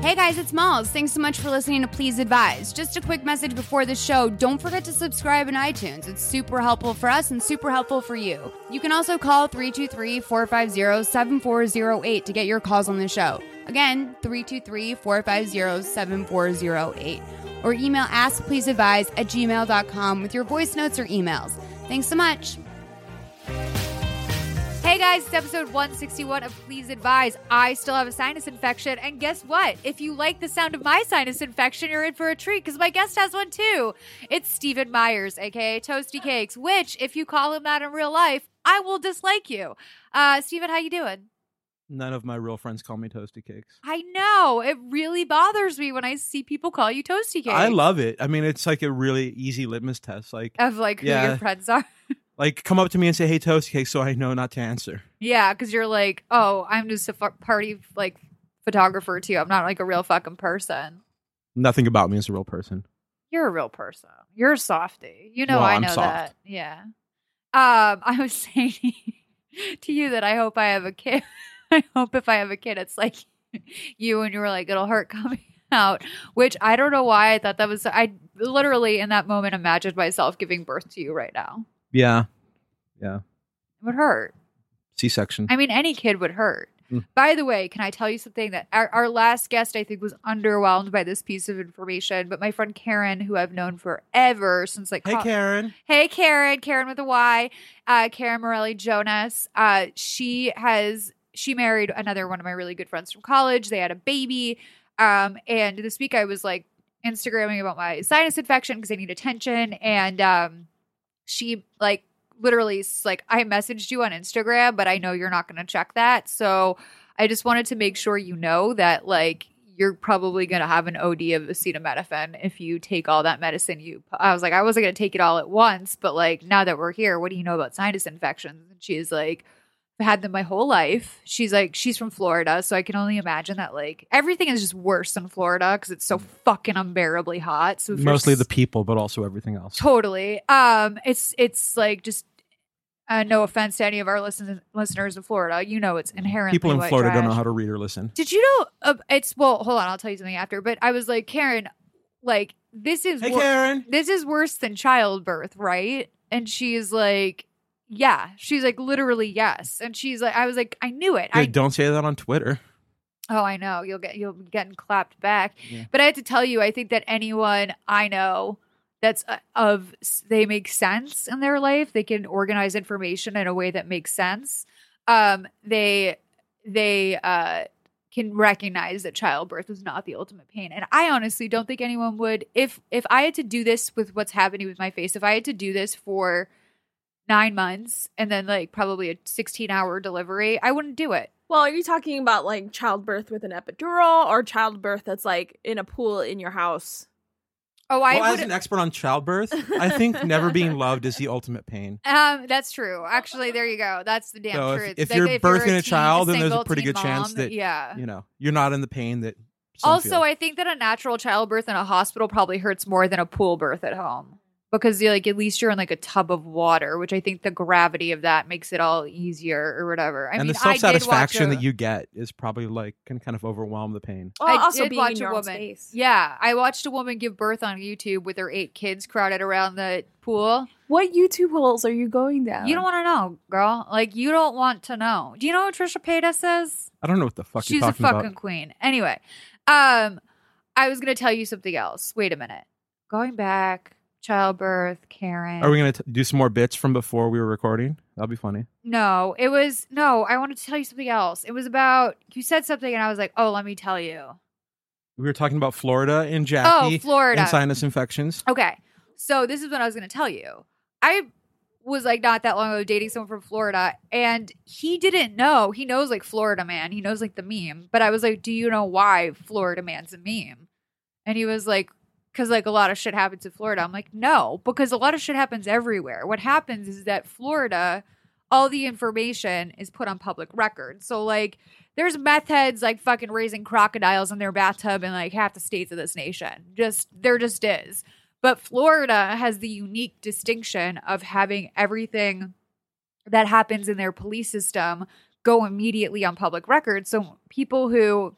Hey guys, it's Malls. Thanks so much for listening to Please Advise. Just a quick message before the show. Don't forget to subscribe in iTunes. It's super helpful for us and super helpful for you. You can also call 323 450 7408 to get your calls on the show. Again, 323 450 7408. Or email askpleaseadvise at gmail.com with your voice notes or emails. Thanks so much. Hey guys, it's episode 161 of Please Advise. I still have a sinus infection, and guess what? If you like the sound of my sinus infection, you're in for a treat because my guest has one too. It's Stephen Myers, aka Toasty Cakes, which, if you call him that in real life, I will dislike you. Uh, Stephen, how you doing? None of my real friends call me Toasty Cakes. I know it really bothers me when I see people call you Toasty Cakes. I love it. I mean, it's like a really easy litmus test. Like, of like who Yeah. your friends are. like come up to me and say, "Hey, Toasty Cakes," so I know not to answer. yeah, because you're like, oh, I'm just a f- party like photographer too. I'm not like a real fucking person. Nothing about me is a real person. You're a real person. You're a softie. You know Well, I I'm know soft. that. Yeah. Um, I was saying to you that I hope I have a kid. I hope if I have a kid, it's like you and you were like, it'll hurt coming out. Which I don't know why I thought that was. I literally in that moment imagined myself giving birth to you right now. Yeah, yeah. It would hurt. C-section. I mean, any kid would hurt. Mm. By the way, can I tell you something that our, our last guest, I think, was underwhelmed by this piece of information. But my friend Karen, who I've known forever since like hey, co- Karen. Hey, Karen, Karen with a Y, uh, Karen Morelli Jonas. Uh, she has she married another one of my really good friends from college. They had a baby, um, and this week I was like Instagramming about my sinus infection because I need attention, and um, she like literally like I messaged you on Instagram, but I know you're not going to check that, so I just wanted to make sure you know that like you're probably going to have an OD of acetaminophen if you take all that medicine you I was like I wasn't going to take it all at once but like now that we're here what do you know about sinus infections? And she's like had them my whole life she's like she's from Florida so I can only imagine that like everything is just worse in Florida cuz it's so fucking unbearably hot so Mostly the people, but also everything else. Totally. Um, it's it's like just uh, no offense to any of our listen- listeners in Florida. You know, it's inherently People in Florida don't know how to read or listen. Did you know? Uh, it's well. Hold on, I'll tell you something after. But I was like, Karen, like this is Hey, wor- Karen. this is worse than childbirth, right? And she's like, yeah. She's like, literally, yes. And she's like, I was like, I knew it. I don't say that on Twitter. Oh, I know. You'll get you'll be getting clapped back. Yeah. But I have to tell you, I think that anyone I know that's uh, of they make sense in their life, they can organize information in a way that makes sense. Um, they they uh can recognize that childbirth is not the ultimate pain. And I honestly don't think anyone would if if I had to do this with what's happening with my face, if I had to do this for 9 months and then like probably a 16 hour delivery, I wouldn't do it. Well, are you talking about like childbirth with an epidural or childbirth that's like in a pool in your house? Oh, I well, as an expert on childbirth, I think never being loved is the ultimate pain. Um, that's true. Actually, there you go. That's the damn So truth. if Like, you're birthing a teen- child, then there's a pretty teen good chance that, yeah. You know, you're not in the pain that. Some Also, feel. I think that a natural childbirth in a hospital probably hurts more than a pool birth at home. Because you're like at least you're in like a tub of water, which I think the gravity of that makes it all easier or whatever. I and mean, the self satisfaction that you get is probably like can kind of overwhelm the pain. Well, I also did watch a woman. space. Yeah, I watched a woman give birth on YouTube with her eight kids crowded around the pool. What YouTube holes are you going down? You don't want to know, girl. Like you don't want to know. Do you know what Trisha Paytas is? I don't know what the fuck She's you're a fucking about. queen. Anyway, um, I was gonna tell you something else. Wait a minute. Going back, childbirth, Karen. Are we gonna do some more bits from before we were recording? That'll be funny. No, it was no. I wanted to tell you something else. It was about you said something, and I was like, "Oh, let me tell you." We were talking about Florida and oh, Jackie. Oh, Florida. and sinus infections. Okay, so this is what I was going to tell you. I was like not that long ago dating someone from Florida, and he didn't know. He knows like Florida man. He knows like the meme. But I was like, "Do you know why Florida man's a meme?" And he was like, "Cause like a lot of shit happens in Florida." I'm like, "No, because a lot of shit happens everywhere. What happens is that Florida." all the information is put on public record. So like there's meth heads like fucking raising crocodiles in their bathtub in like half the states of this nation. Just there just is. But Florida has the unique distinction of having everything that happens in their police system go immediately on public record. So people who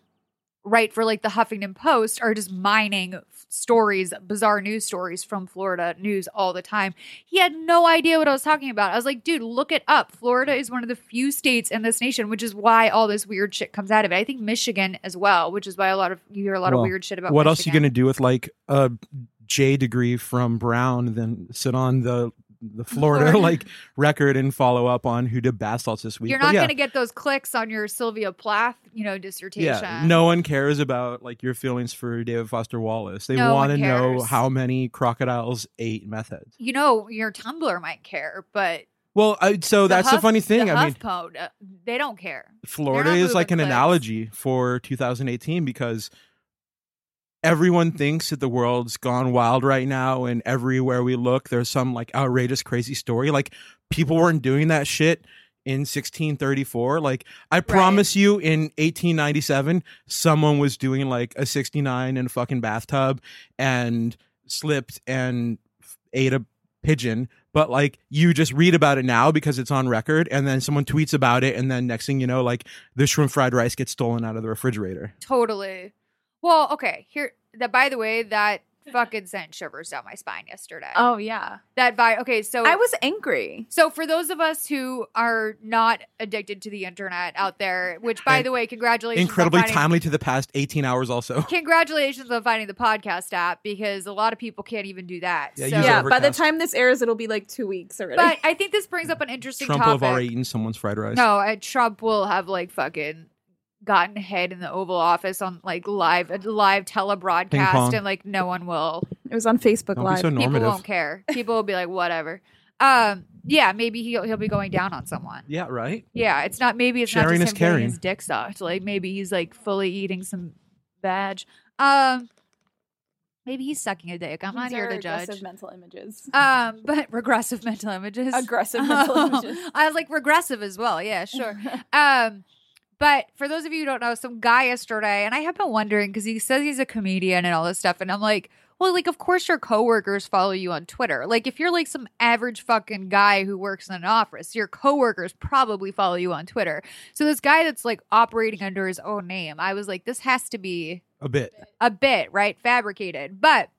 write for like the Huffington Post are just mining stories, bizarre news stories from Florida news all the time. He had no idea what I was talking about. I was like, dude, look it up. Florida is one of the few states in this nation, which is why all this weird shit comes out of it. I think Michigan as well, which is why a lot of you hear a lot Well, of weird shit about what else are you gonna do with like a J degree from Brown? Then sit on the the Florida Florida. like record and follow up on who did bath salts this week. You're But not yeah, going to get those clicks on your Sylvia Plath, you know, dissertation. Yeah, no one cares about like your feelings for David Foster Wallace. They No want to know how many crocodiles ate meth heads. You know, your Tumblr might care, but Well, I, so the that's the funny thing. The I mean, HuffPo, uh, they don't care. Florida is like an clicks. analogy for 2018 because everyone thinks that the world's gone wild right now and everywhere we look there's some like outrageous crazy story. Like people weren't doing that shit in 1634 like i promise you in 1897 someone was doing like a 69 in a fucking bathtub and slipped and ate a pigeon. But like you just read about it now because it's on record and then someone tweets about it and then next thing you know like the shrimp fried rice gets stolen out of the refrigerator. Totally. Well, okay. Here, that by the way, that fucking sent shivers down my spine yesterday. Oh yeah. that vibe. Okay, so I was angry. So for those of us who are not addicted to the internet out there, which by And the way, congratulations, incredibly finding- timely to the past 18 hours also Congratulations on finding the podcast app because a lot of people can't even do that. Yeah, so, yeah, by the time this airs, it'll be like two weeks already. but I think this brings up an interesting trump will topic. have already eaten someone's fried rice No, uh, Trump will have like fucking gotten head in the Oval Office on like live a live Ping telebroadcast, pong. and like no one will. it was on Facebook Don't be Live. so People normative won't care. People will be like, whatever. Um, yeah, maybe he'll he'll be going down on someone. yeah right Yeah, it's not maybe it's Sharing not is just him getting his dick sucked. Like maybe he's like fully eating some badge. Um, maybe he's sucking a dick. I'm not These here are to judge. aggressive mental images. Um, but regressive mental images. Aggressive mental images. I was like regressive as well. Yeah, sure. um, but for those of you who don't know, some guy yesterday, and I have been wondering because he says he's a comedian and all this stuff, and I'm like, well, like of course your coworkers follow you on Twitter. Like if you're like some average fucking guy who works in an office, your coworkers probably follow you on Twitter. So this guy that's like operating under his own name, I was like, this has to be a bit a bit, right? Fabricated. But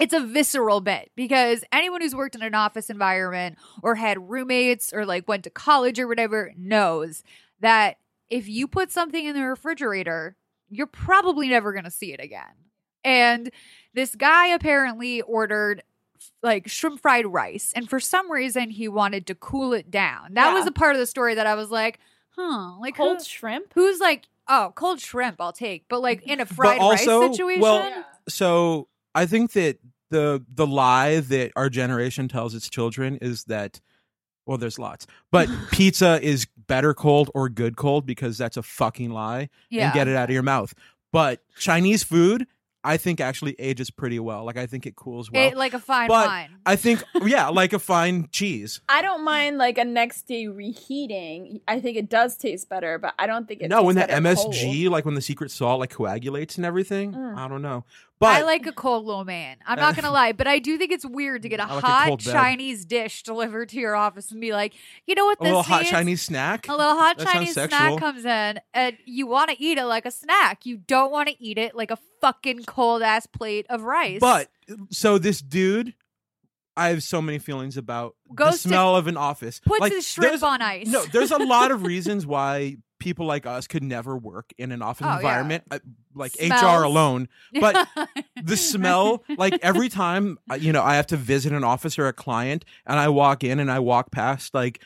it's a visceral bit because anyone who's worked in an office environment or had roommates or like went to college or whatever knows that if you put something in the refrigerator, you're probably never going to see it again. And this guy apparently ordered like shrimp fried rice. And for some reason, he wanted to cool it down. That Yeah. was a part of the story that I was like, huh, like who- Cold shrimp. who's like, oh, cold shrimp, I'll take. But like in a fried also, rice situation, well, so I think that the the lie that our generation tells its children is that well there's lots but pizza is better cold or good cold because that's a fucking lie yeah. and get it out of your mouth but chinese food i think actually ages pretty well like i think it cools well It- like a fine but wine. i think yeah like a fine cheese I don't mind like a next day reheating. I think it does taste better, but I don't think it. no when tastes that msg cold. like when the secret salt like coagulates and everything Mm. i don't know But I like a cold lo mein. I'm not uh, gonna lie, but I do think it's weird to get a like a hot bed. Chinese dish delivered to your office and be like, you know what this a little hot? Chinese snack. A little hot That Chinese snack comes in, and you want to eat it like a snack. You don't want to eat it like a fucking cold ass plate of rice. But so this dude, I have so many feelings about the Goes to- smell of an office. puts Like, his shrimp on ice. No, there's a lot of reasons why people like us could never work in an office Oh, yeah. environment, uh, like Smells. HR alone. But the smell, like every time uh, you know I have to visit an office or a client, and I walk in and I walk past like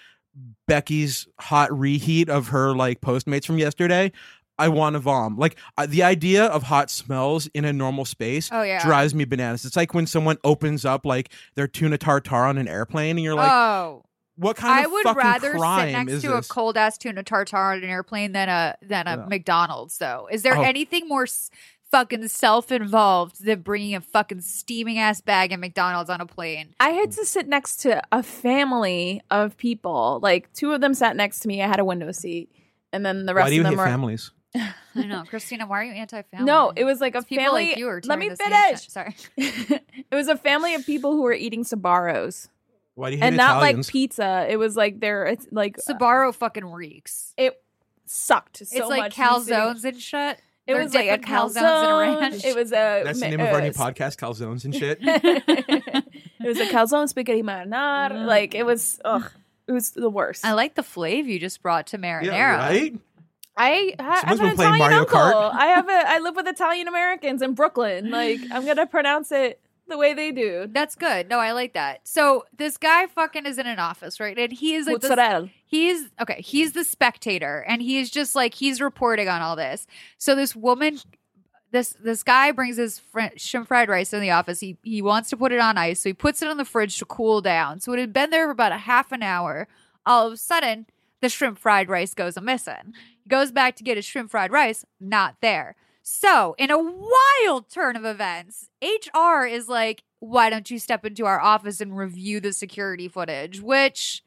Becky's hot reheat of her like Postmates from yesterday. I want to vom. Like uh, the idea of hot smells in a normal space Oh, yeah. drives me bananas. It's like when someone opens up like their tuna tartare on an airplane, and you're like, oh, "What kind I of would fucking rather crime sit next to this?" a cold ass tuna tartare on an airplane than a than a Yeah. McDonald's. Though, is there Oh. anything more s- fucking self involved than bringing a fucking steaming ass bag of McDonald's on a plane? I had to sit next to a family of people. Like two of them sat next to me. I had a window seat, and then the rest Why do you of them hate were. families? I don't know, Christina. Why are you anti-family? No, it was like a It's people family. like you are Let me tearing this finish. Sorry. it was a family of people who were eating Sbarros, Why do you hate and not Italians? like pizza. It was like their it's like Sbarro fucking reeks. it sucked. So it's like much calzones and shit. It They're was like a calzones in a calzone. ranch. It was a. That's the ma- name of our uh, new podcast, calzones and shit. it was a calzone spaghetti marinara. Like it was. Ugh, it was the worst. I like the flavor you just brought to marinara. yeah, right. I ha- Someone's have an been playing Italian Mario uncle. Kart. I have a. I live with Italian Americans in Brooklyn. Like I'm gonna pronounce it the way they do. That's good. No, I like that. So this guy fucking is in an office, right? And he is like this, he's okay, he's the spectator and he is just like he's reporting on all this. So this woman this this guy brings his shrimp fried rice in the office. He he wants to put it on ice, so he puts it on the fridge to cool down. So it had been there for about a half an hour. All of a sudden, the shrimp fried rice goes a missing. He goes back to get his shrimp fried rice, not there. So, in a wild turn of events, HR is like, why don't you step into our office and review the security footage? Which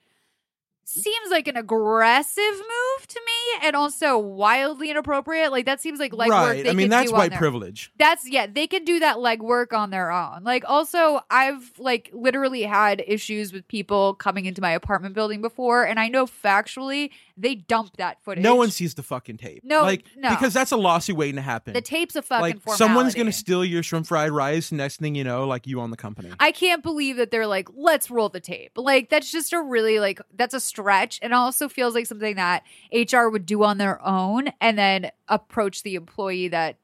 seems like an aggressive move to me and also wildly inappropriate. Like, that seems like legwork. right. I mean, that's white their- privilege. that's yeah they can do that legwork on their own like also i've like literally had issues with people coming into my apartment building before and i know factually they dump that footage No one sees the fucking tape. No, like no. because that's a lawsuit waiting to happen. the tape's a fucking like formality. someone's gonna steal your shrimp fried rice. Next thing you know, like you own the company. I can't believe that they're like, let's roll the tape. Like, that's just a really, like, that's a stretch. And also feels like something that HR would do on their own and then approach the employee that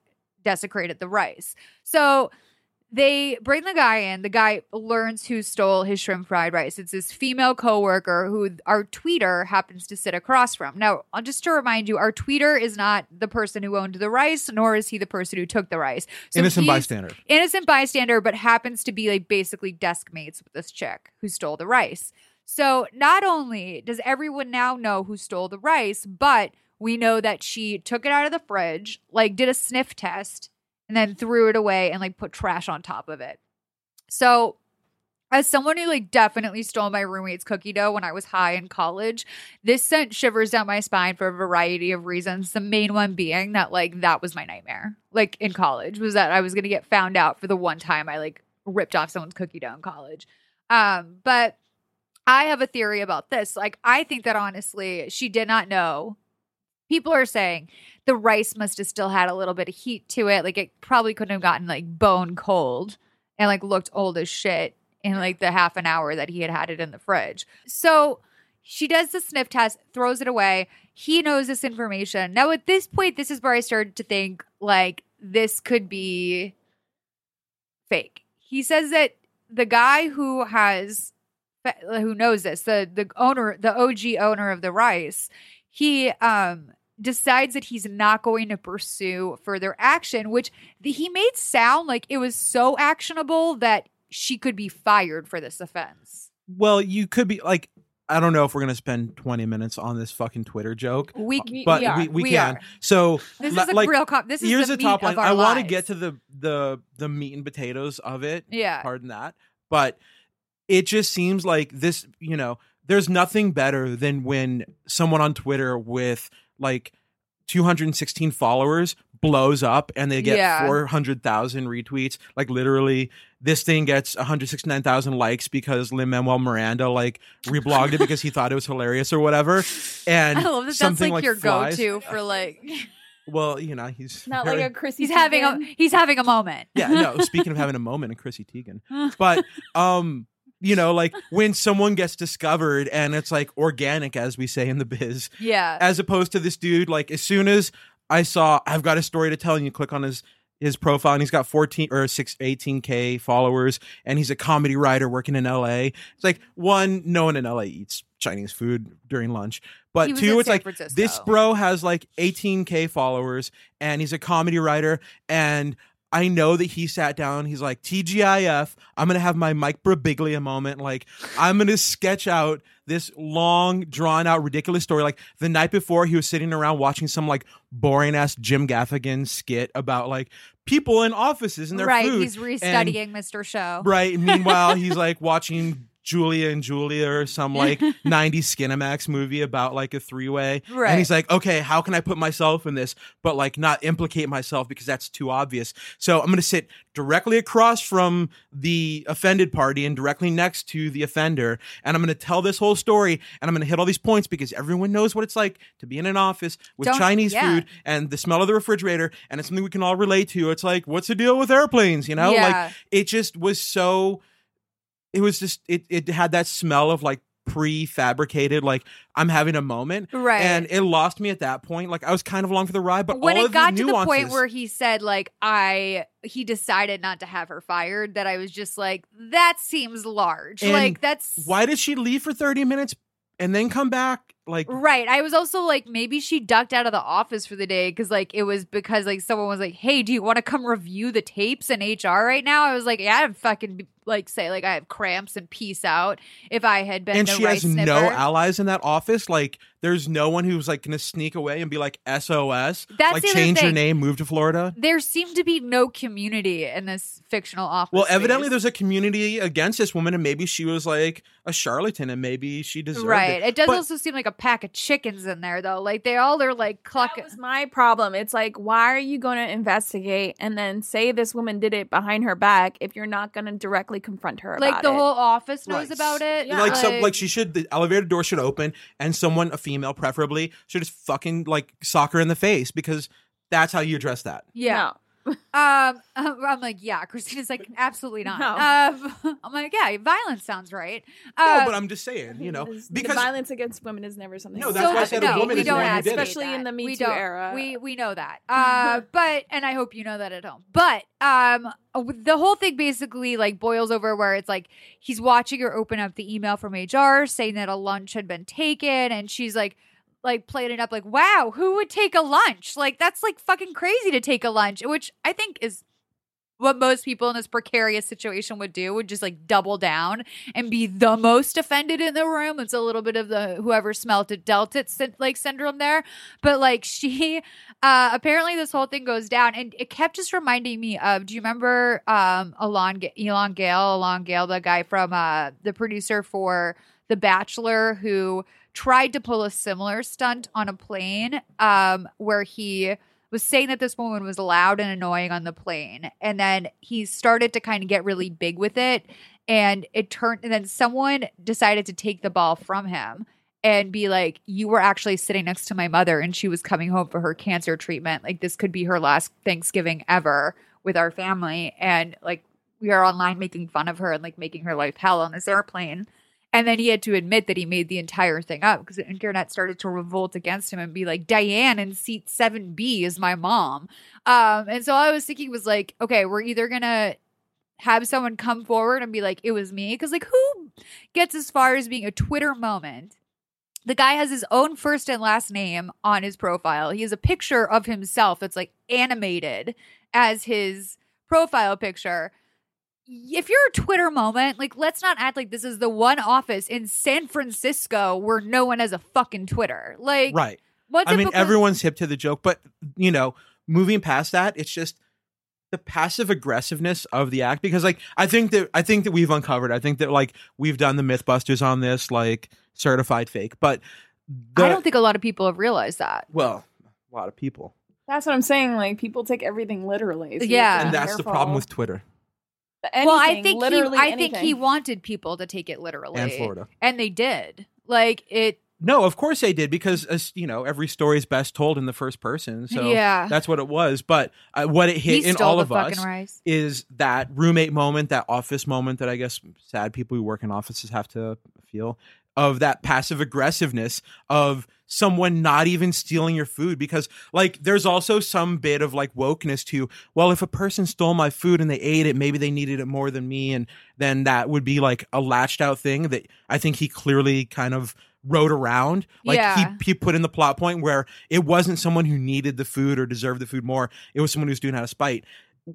desecrated the rice. So they bring the guy in. The guy learns who stole his shrimp fried rice. It's his female coworker who our tweeter happens to sit across from. Now, uh, just to remind you, our tweeter is not the person who owned the rice, nor is he the person who took the rice. So Innocent bystander. innocent bystander, but happens to be like basically desk mates with this chick who stole the rice. So not only does everyone now know who stole the rice, but we know that she took it out of the fridge, like did a sniff test, and then threw it away and like put trash on top of it. So as someone who like definitely stole my roommate's cookie dough when I was high in college, this sent shivers down my spine for a variety of reasons. The main one being that like that was my nightmare. Like in college was that I was to get found out for the one time I like ripped off someone's cookie dough in college. Um but I have a theory about this. Like I think that honestly she did not know. People are saying the rice must have still had a little bit of heat to it. Like it probably couldn't have gotten like bone cold and like looked old as shit in like the half an hour that he had had it in the fridge. So she does the sniff test, throws it away. He knows this information. Now, at this point, this is where I started to think like this could be fake. He says that the guy who has who knows this, the the owner, the OG owner of the rice, he um decides that he's not going to pursue further action, which the, he made sound like it was so actionable that she could be fired for this offense. Well, you could be like, I don't know if we're gonna spend twenty minutes on this fucking Twitter joke, We, uh, We- but are. we, we, We can. are. So this is a like, real cop. This is here's the, the, top line. I want to get to the the the meat and potatoes of it. yeah. Pardon that, but it just seems like this. You know, there's nothing better than when someone on Twitter with like 216 followers blows up and they get Yeah. 400,000 retweets. Like literally this thing gets 169,000 likes because Lin Manuel Miranda like reblogged it because he thought it was hilarious or whatever. And I love that. That's something like, your flies. go-to for like Well, you know, he's Not very- like a Chrissy. he's having a he's having a moment. yeah, no, speaking of having a moment in Chrissy Teigen. But um you know, like when someone gets discovered and it's like organic, as we say in the biz, Yeah. as opposed to this dude like as soon as i saw i've got a story to tell and you click on his his profile and he's got 14 or 6 18k followers and he's a comedy writer working in la it's like one no one in la eats chinese food during lunch but two it's San like Francisco. this bro has like 18k followers and he's a comedy writer and I know that he sat down. He's like, TGIF, I'm going to have my Mike Birbiglia moment. Like, I'm going to sketch out this long, drawn out, ridiculous story. Like, the night before, he was sitting around watching some like boring ass Jim Gaffigan skit about like people in offices and their right. food. He's restudying Mr. Show. Right. Meanwhile, he's like watching Julia and Julia or some like 90s Skinemax movie about like a three way. Right. And he's like, okay, how can I put myself in this, but like not implicate myself because that's too obvious. So I'm going to sit directly across from the offended party and directly next to the offender. And I'm going to tell this whole story and I'm going to hit all these points because everyone knows what it's like to be in an office with Don't- Chinese yeah. food and the smell of the refrigerator. And it's something we can all relate to. It's like, what's the deal with airplanes? You know, Yeah. like it just was so it was just it it had that smell of like prefabricated like i'm having a moment Right. and it lost me at that point like i was kind of along for the ride but when it got the to the point where he said like I he decided not to have her fired that I was just like that seems large. And like that's why did she leave for 30 minutes and then come back like Right. I was also like, maybe she ducked out of the office for the day because, like, it was because, like, someone was like, hey, do you want to come review the tapes in HR right now? I was like, yeah, I'd fucking, like, say, like, I have cramps and peace out if I had been and the she has no allies in that office like there's no one who's like gonna sneak away and be like sos That's like change your name move to florida There seemed to be no community in this fictional office. well evidently there's a community against this woman and maybe she was like a charlatan and maybe she deserved Right. it It does But- also seem like a pack of chickens in there, though. Like, they all are, like, That clucking. was my problem. It's like, why are you going to investigate and then say this woman did it behind her back if you're not going to directly confront her Like, the it? whole office knows Right. about it. Yeah. like some like she should the elevator door should open and someone a female preferably should just fucking like sock her in the face because that's how you address that Yeah. No. Um, I'm like, yeah. Christina's like, absolutely not. No. Um, I'm like, yeah, violence sounds right. no Uh, but i'm just saying you know because the violence against women is never something. No, that's talk why I said a no, woman we is don't one who did. Especially that. in the Me we Too don't- era. We we know that. Uh, but and I hope you know that at home. But um, the whole thing basically like boils over where it's like he's watching her open up the email from HR saying that a lunch had been taken, and she's like. Like playing it up, like wow, who would take a lunch? Like that's like fucking crazy to take a lunch, which I think is what most people in this precarious situation would do would just like double down and be the most offended in the room. It's a little bit of the whoever smelt it dealt it like syndrome there. But like she, uh, apparently this whole thing goes down and it kept just reminding me of, do you remember, um, Elan, Elan Gale, Elan Gale, the guy from, uh, the producer for The Bachelor who tried to pull a similar stunt on a plane, um, where he, was saying that this woman was loud and annoying on the plane. And then he started to kind of get really big with it. And it turned, and then someone decided to take the ball from him and be like, You were actually sitting next to my mother and she was coming home for her cancer treatment. Like, this could be her last Thanksgiving ever with our family. And like, we are online making fun of her and like making her life hell on this airplane. And then he had to admit that he made the entire thing up because the internet started to revolt against him and be like, Diane in seat 7B is my mom. Um, and so I was thinking was like, okay, we're either gonna have someone come forward and be like, it was me. Cause like who gets as far as being a Twitter moment? The guy has his own first and last name on his profile. He has a picture of himself that's like animated as his profile picture if you're a Twitter moment, like let's not act like this is the one office in San Francisco where no one has a fucking Twitter. Like, right what's i mean because- everyone's hip to the joke but you know moving past that it's just the passive aggressiveness of the act because like i think that i think that we've uncovered i think that like we've done the mythbusters on this like certified fake but the, I don't think a lot of people have realized that. well a lot of people That's what I'm saying. Like people take everything literally. so Yeah. and be that's the problem with Twitter Anything, well, I think he, literally I think he wanted people to take it literally, and Florida. and they did. Like it, No, of course they did because as you know, every story is best told in the first person. So Yeah. that's what it was. But uh, what it hit he in all of us rice. is that roommate moment, that office moment that I guess sad people who work in offices have to feel of that passive aggressiveness of someone not even stealing your food because like there's also some bit of like wokeness to well if a person stole my food and they ate it maybe they needed it more than me and then that would be like a latched out thing that I think he clearly kind of wrote around. Like Yeah. he he put in the plot point where it wasn't someone who needed the food or deserved the food more. It was someone who was doing it out of spite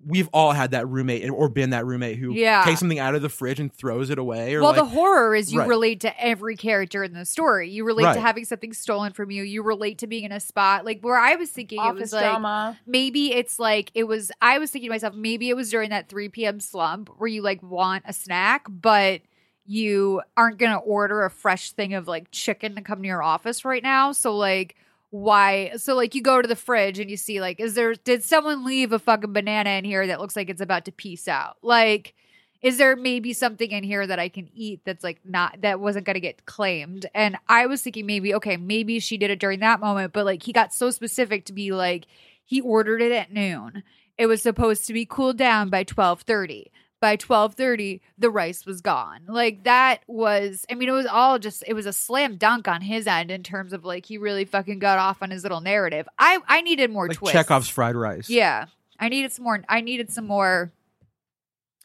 we've all had that roommate or been that roommate who Yeah. takes something out of the fridge and throws it away or Well, like the horror is you Right. relate to every character in the story. You relate Right. to having something stolen from you. You relate to being in a spot like where I was thinking it office was like drama. maybe it's like it was. I was thinking to myself maybe it was during that three p.m. slump where you like want a snack, but you aren't gonna order a fresh thing of like chicken to come to your office right now. So like why so like you go to the fridge and you see like is there did someone leave a fucking banana in here that looks like it's about to piece out? Like is there maybe something in here that i can eat that's like not that wasn't going to get claimed? And i was thinking maybe okay maybe she did it during that moment but like he got so specific to be like he ordered it at noon. It was supposed to be cooled down by 12:30 by 12:30 the rice was gone. Like that was i mean it was all just it was a slam dunk on his end in terms of like he really fucking got off on his little narrative. I i needed more like twists. Chekhov's fried rice. Yeah. I needed some more i needed some more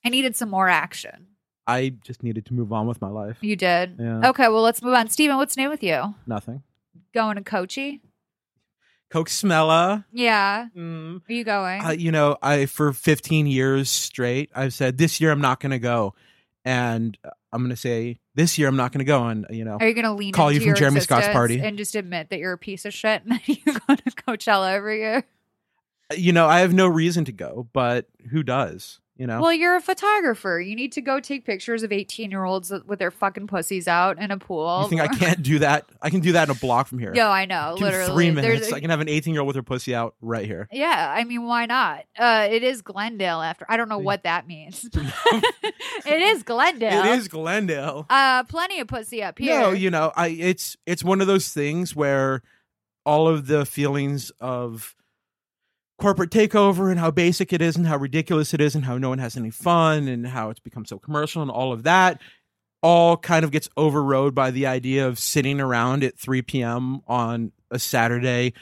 i needed some more action. I just needed to move on with my life. You did? Yeah. okay well let's move on. Steven what's new with you? Nothing. Going to Kochi? Coke Smella yeah mm. are you going uh, you know, I for 15 years straight, I've said this year I'm not going to go, and I'm going to say this year I'm not going to go, and you know, Are you going to lean Call into you from Jeremy Scott's party. and just admit that you're a piece of shit and that you go to Coachella every year? you know, I have no reason to go, but who does? You know, Well, you're a photographer. You need to go take pictures of 18 year olds with their fucking pussies out in a pool. you think I can't do that? I can do that in a block from here. No, I know. Give literally, three minutes. I can have an 18 year old with her pussy out right here. yeah, I mean, why not? Uh, it is Glendale. After I don't know what that means. it is Glendale. It is Glendale. Uh, plenty of pussy up here. No, you know, I it's it's one of those things where all of the feelings of corporate takeover and how basic it is and how ridiculous it is and how no one has any fun and how it's become so commercial and all of that all kind of gets overrode by the idea of sitting around at 3 p.m. on a Saturday,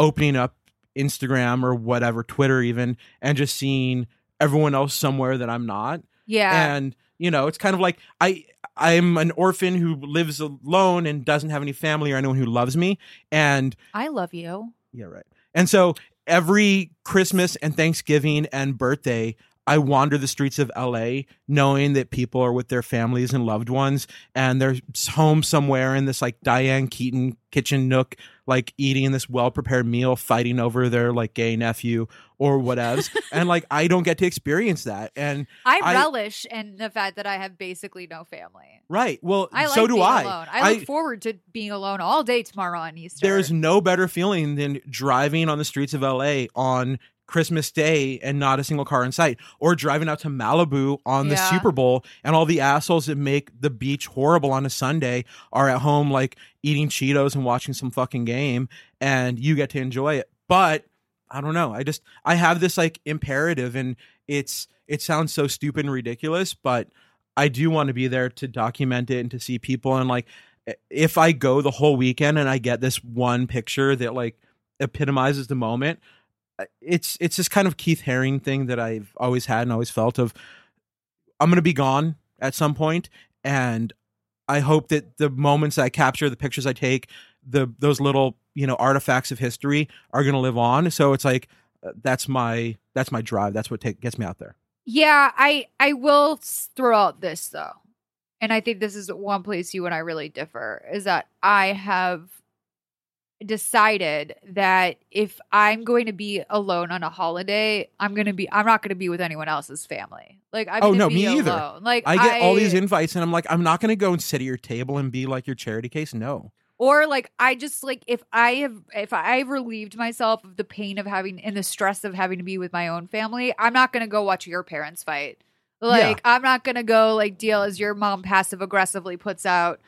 opening up Instagram or whatever, Twitter even, and just seeing everyone else somewhere that I'm not yeah. and you know it's kind of like i i'm an orphan who lives alone and doesn't have any family or anyone who loves me and I love you. yeah right and so every christmas and thanksgiving and birthday i wander the streets of la knowing that people are with their families and loved ones and they're home somewhere in this like diane keaton kitchen nook like eating this well-prepared meal fighting over their like gay nephew or whatevs and like i don't get to experience that and I, I- relish in the fact that I have basically no family. right well I like so do being i alone. I look forward to being alone all day tomorrow on Easter. There's no better feeling than driving on the streets of LA on Christmas Day and not a single car in sight, or driving out to Malibu on the Yeah. Super Bowl and all the assholes that make the beach horrible on a Sunday are at home like eating Cheetos and watching some fucking game, and you get to enjoy it. But I don't know. I just I have this like imperative, and it's it sounds so stupid and ridiculous, but I do want to be there to document it and to see people and like if I go the whole weekend and I get this one picture that like epitomizes the moment, it's it's this kind of Keith Haring thing that I've always had and always felt of I'm gonna be gone at some point, and I hope that the moments I capture, the pictures I take, the those little you know artifacts of history are gonna live on. So it's like uh, that's my that's my drive. That's what take, gets me out there. Yeah, I I will throw out this though, and I think this is one place you and I really differ is that I have decided that if I'm going to be alone on a holiday, I'm gonna be I'm not gonna be with anyone else's family. Like I'm Oh, no, be me either. Like I get all these invites, and I'm like, I'm not gonna go and sit at your table and be like your charity case. No, Or like I just like if I have if I've relieved myself of the pain of having and the stress of having to be with my own family, I'm not gonna go watch your parents fight. Like I'm not gonna go like deal as your mom passive aggressively puts out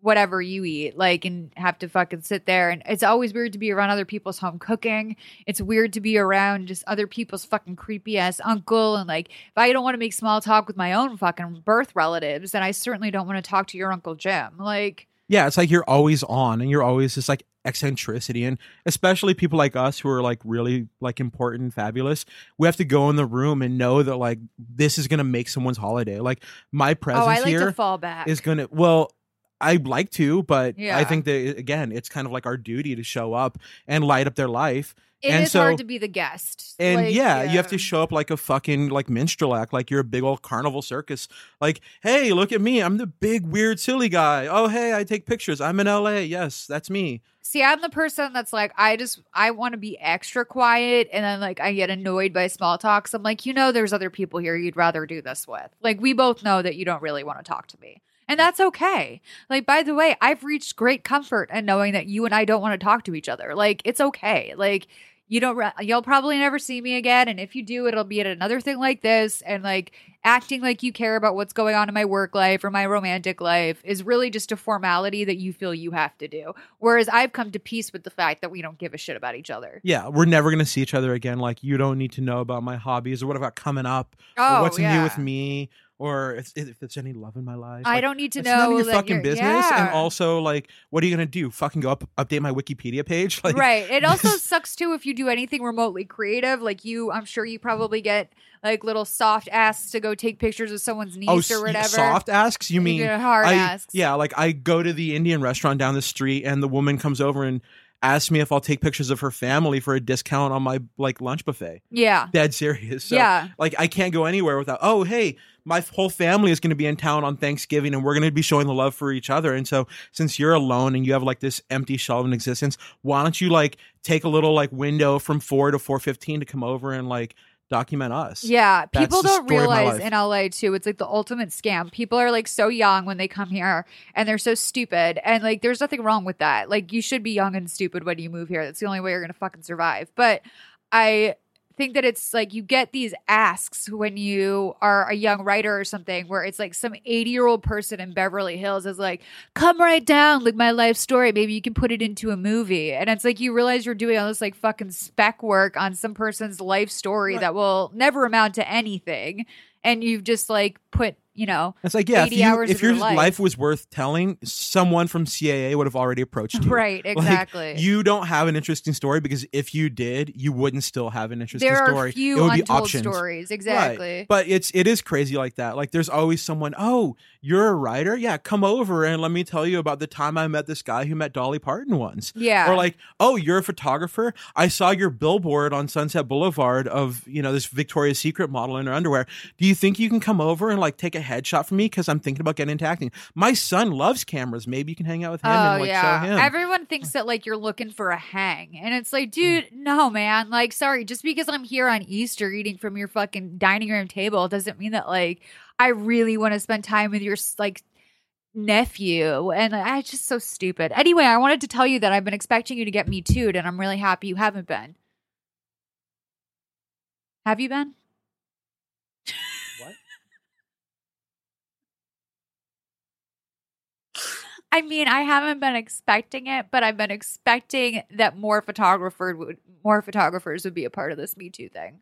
whatever you eat, like and have to fucking sit there. And it's always weird to be around other people's home cooking. It's weird to be around just other people's fucking creepy ass uncle. And like if I don't want to make small talk with my own fucking birth relatives, then I certainly don't want to talk to your Uncle Jim. Like Yeah, it's like you're always on and you're always just like eccentricity and especially people like us who are like really like important and fabulous we have to go in the room and know that like this is gonna make someone's holiday like my presence oh, I like here to fall back. is gonna well i'd like to but Yeah. i think that again it's kind of like our duty to show up and light up their life It is and so- hard to be the guest. and Like, yeah, you have to show up like a fucking like minstrel act, like you're a big old carnival circus. Like, hey, look at me, I'm the big weird silly guy. Oh, hey, I take pictures. I'm in LA. Yes, that's me. See, I'm the person that's like, I just I want to be extra quiet, and then like I get annoyed by small talks. I'm like, you know, there's other people here you'd rather do this with. Like, we both know that you don't really want to talk to me. And that's okay. Like, by the way, I've reached great comfort in knowing that you and I don't want to talk to each other. Like, it's okay. Like, you don't, re- you'll probably never see me again. And if you do, it'll be at another thing like this. And like acting like you care about what's going on in my work life or my romantic life is really just a formality that you feel you have to do. Whereas I've come to peace with the fact that we don't give a shit about each other. Yeah, we're never gonna see each other again. Like, you don't need to know about my hobbies or what I've got coming up, Oh, or what's yeah. new with me, or if, if there's any love in my life. I Like, don't need to it's none know of your fucking business. yeah. And also, like, what are you gonna do? Fucking go up, update my Wikipedia page? Like, right. It also sucks too if you do anything remotely creative. Like you, I'm sure you probably get like little soft asks to go take pictures of someone's oh, niece Oh, or whatever. soft asks? You mean hard I, asks. Yeah, like I go to the Indian restaurant down the street, and the woman comes over and asks me if I'll take pictures of her family for a discount on my like lunch buffet. Yeah. Dead serious. So, Yeah. Like I can't go anywhere without. Oh, hey, my whole family is going to be in town on Thanksgiving, and we're going to be showing the love for each other. And so, since you're alone and you have like this empty shell of an existence, why don't you like take a little like window from four to four fifteen to come over and like document us? Yeah, That's people don't story of my realize in LA too. It's like the ultimate scam. People are like so young when they come here, and they're so stupid. And like, there's nothing wrong with that. Like, you should be young and stupid when you move here. That's the only way you're gonna fucking survive. But I think that it's like you get these asks when you are a young writer or something where it's like some 80 year old person in Beverly Hills is like, come right down, like my life story. Maybe you can put it into a movie. And it's like you realize you're doing all this like fucking spec work on some person's life story Right. that will never amount to anything. And you've just like put, you know, It's like, yeah, if, you, if your your life. life. was worth telling, someone from CAA would have already approached you. right, Like, exactly. you don't have an interesting story because if you did, you wouldn't still have an interesting there story. are few it would be untold options. stories. Right. Exactly. But it's it is crazy like that. Like there's always someone, oh, you're a writer? Yeah, come over and let me tell you about the time I met this guy who met Dolly Parton once. Yeah. Or like, oh, you're a photographer? I saw your billboard on Sunset Boulevard of, you know, this Victoria's Secret model in her underwear. Do you think you can come over and like take a headshot for me? Because I'm thinking about getting into acting. My son loves cameras. Maybe you can hang out with him and oh, like show him. Everyone thinks that like you're looking for a hang. And it's like, dude, no, man. Like, sorry, just because I'm here on Easter eating from your fucking dining room table doesn't mean that like I really want to spend time with your like nephew. And I just so stupid. Anyway, I wanted to tell you that I've been expecting you to get me too, and I'm really happy you haven't been. Have you been? I mean, I haven't been expecting it, but I've been expecting that more photographers would more photographers would be a part of this Me Too thing.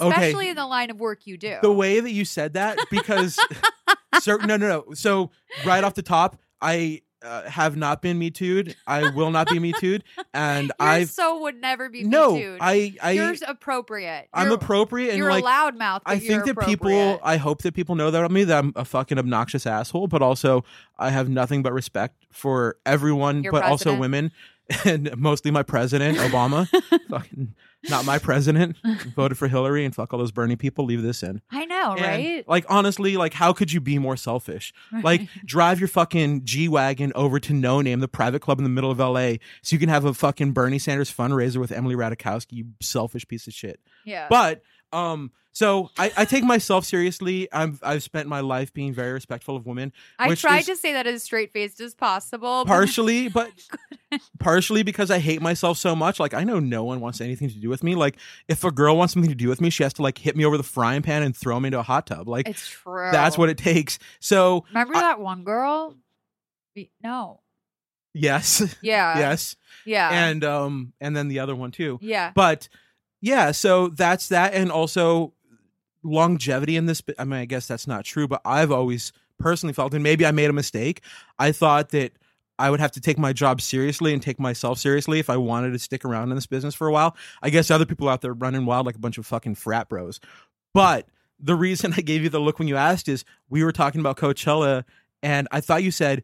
Okay. Especially in the line of work you do. the way that you said that because so no no no so right off the top i uh, have not been me too'd i will not be me too'd and i've so would never be no Me Too'd. i i you're appropriate. i'm You're- appropriate and You're like a loudmouth. I think that people. I hope that people know that about me, that I'm a fucking obnoxious asshole, but also I have nothing but respect for everyone, Your but also women, and mostly my president, Obama. fucking not my president. Voted for Hillary and fuck all those Bernie people. Leave this in. I know, And, right? Like honestly, like how could you be more selfish? Like drive your fucking G wagon over to No Name, the private club in the middle of LA, so you can have a fucking Bernie Sanders fundraiser with Emily Ratajkowski. You selfish piece of shit. yeah. But um, so I, I take myself seriously. I've I've spent my life being very respectful of women. I tried to say that as straight faced as possible. partially, but partially because I hate myself so much. Like I know no one wants anything to do with me. Like if a girl wants something to do with me, she has to like hit me over the frying pan and throw me into a hot tub. Like it's true. that's what it takes. So Remember I- that one girl? No. yes, Yeah. yes, Yeah. and um, and then the other one too. yeah. But yeah, so that's that, and also longevity in this. I mean, I guess that's not true, but I've always personally felt, and maybe I made a mistake. I thought that I would have to take my job seriously and take myself seriously if I wanted to stick around in this business for a while. I guess other people out there running wild like a bunch of fucking frat bros. But the reason I gave you the look when you asked is we were talking about Coachella, and I thought you said,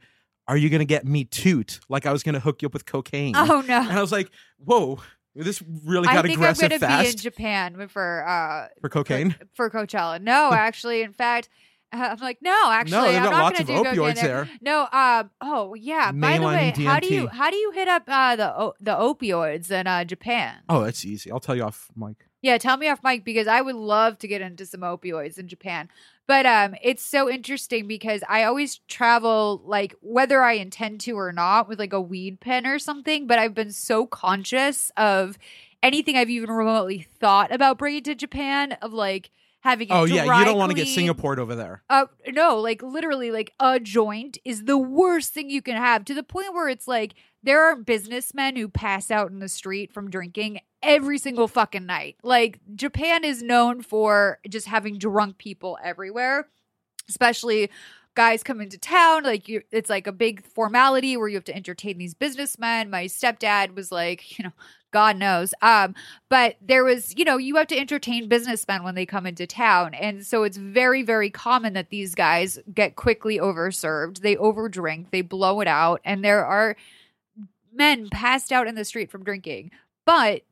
"Are you going to get me toot?" Like I was going to hook you up with cocaine. Oh no. And I was like, "Whoa, this really got I think I'm aggressive gonna be in Japan for uh for cocaine." for, for Coachella. No, actually, in fact, I'm like, no, actually, they've I'm got not lots gonna of do opioids there. No, um, oh yeah. By the way, Mainlining how do you how do you hit up uh the the opioids in uh Japan? Oh, that's easy. I'll tell you off, Mike. Yeah, tell me off mic because I would love to get into some opioids in Japan. But um it's so interesting because I always travel like whether I intend to or not with like a weed pen or something, but I've been so conscious of anything I've even remotely thought about bringing to Japan of like having Oh yeah, you don't want to get cleaned. Singapored over there. Uh, no, like literally, like a joint is the worst thing you can have to the point where it's like there are businessmen who pass out in the street from drinking every single fucking night. Like Japan is known for just having drunk people everywhere, especially guys come into town. Like you it's like a big formality where you have to entertain these businessmen. My stepdad was like you know god knows. Um but there was you know you have to entertain businessmen when they come into town. And so it's very very common that these guys get quickly overserved. They overdrink. They blow it out. And there are men passed out in the street from drinking but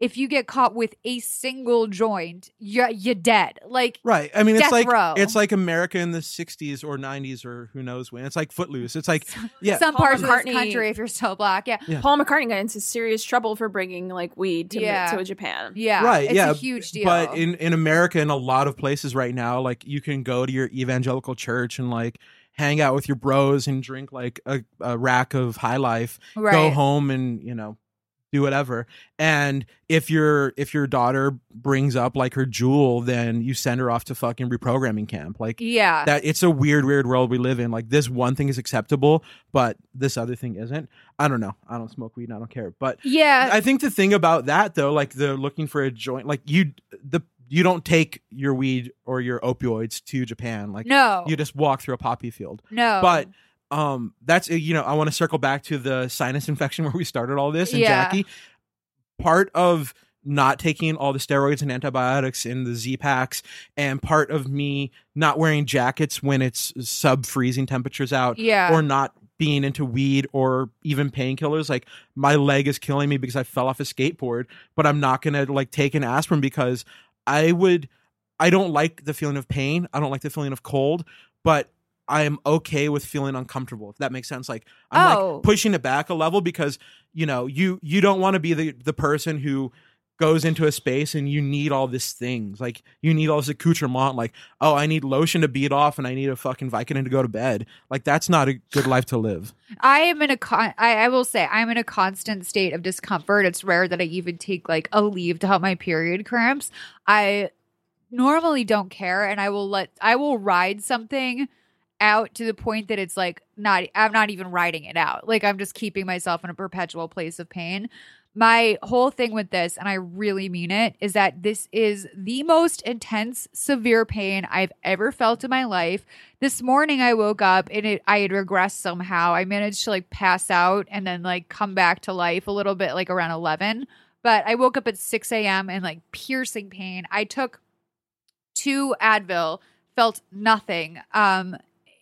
if you get caught with a single joint you're, you're dead like Right. I mean, it's like row. it's like America in the '60s or '90s or who knows when. It's like Footloose. It's like yeah, some Paul parts of McCartney- this country if you're still black yeah Yeah. Paul McCartney got into serious trouble for bringing like weed to, Yeah. to Japan. yeah right. it's yeah, a huge deal But in in America, in a lot of places right now, like you can go to your evangelical church and like hang out with your bros and drink like a, a rack of High Life. right Go home and you know do whatever. And if your if your daughter brings up like her Juul, then you send her off to fucking reprogramming camp. Like yeah that it's a weird weird world we live in like this one thing is acceptable but this other thing isn't i don't know i don't smoke weed and i don't care but yeah i think the thing about that though like the looking for a joint like you the you don't take your weed or your opioids to japan. Like no. you just walk through a poppy field. No. But um that's you know i want to circle back to the sinus infection where we started all this and Yeah. jackie. Part of not taking all the steroids and antibiotics in the Z packs, and part of me not wearing jackets when it's sub freezing temperatures out, yeah. or not being into weed or even painkillers. Like my leg is killing me because I fell off a skateboard, but I'm not gonna like take an aspirin because I would. I don't like the feeling of pain. I don't like the feeling of cold, but I am okay with feeling uncomfortable. If that makes sense, like I'm Oh. like pushing it back a level because you know you you don't want to be the the person who goes into a space and you need all these things like you need all this accoutrement like oh i need lotion to beat off and i need a fucking vicodin to go to bed like that's not a good life to live I am in a con- I, I will say I'm in a constant state of discomfort. It's rare that I even take like a leave to help my period cramps. I normally don't care and I will let I will ride something out to the point that it's like not I'm not even riding it out. Like I'm just keeping myself in a perpetual place of pain. My whole thing with this, and I really mean it, is that this is the most intense, severe pain I've ever felt in my life. This morning I woke up and it I had regressed somehow. I managed to like pass out and then like come back to life a little bit like around 11. But I woke up at 6 a.m. and like piercing pain. I took two Advil, felt nothing. Um,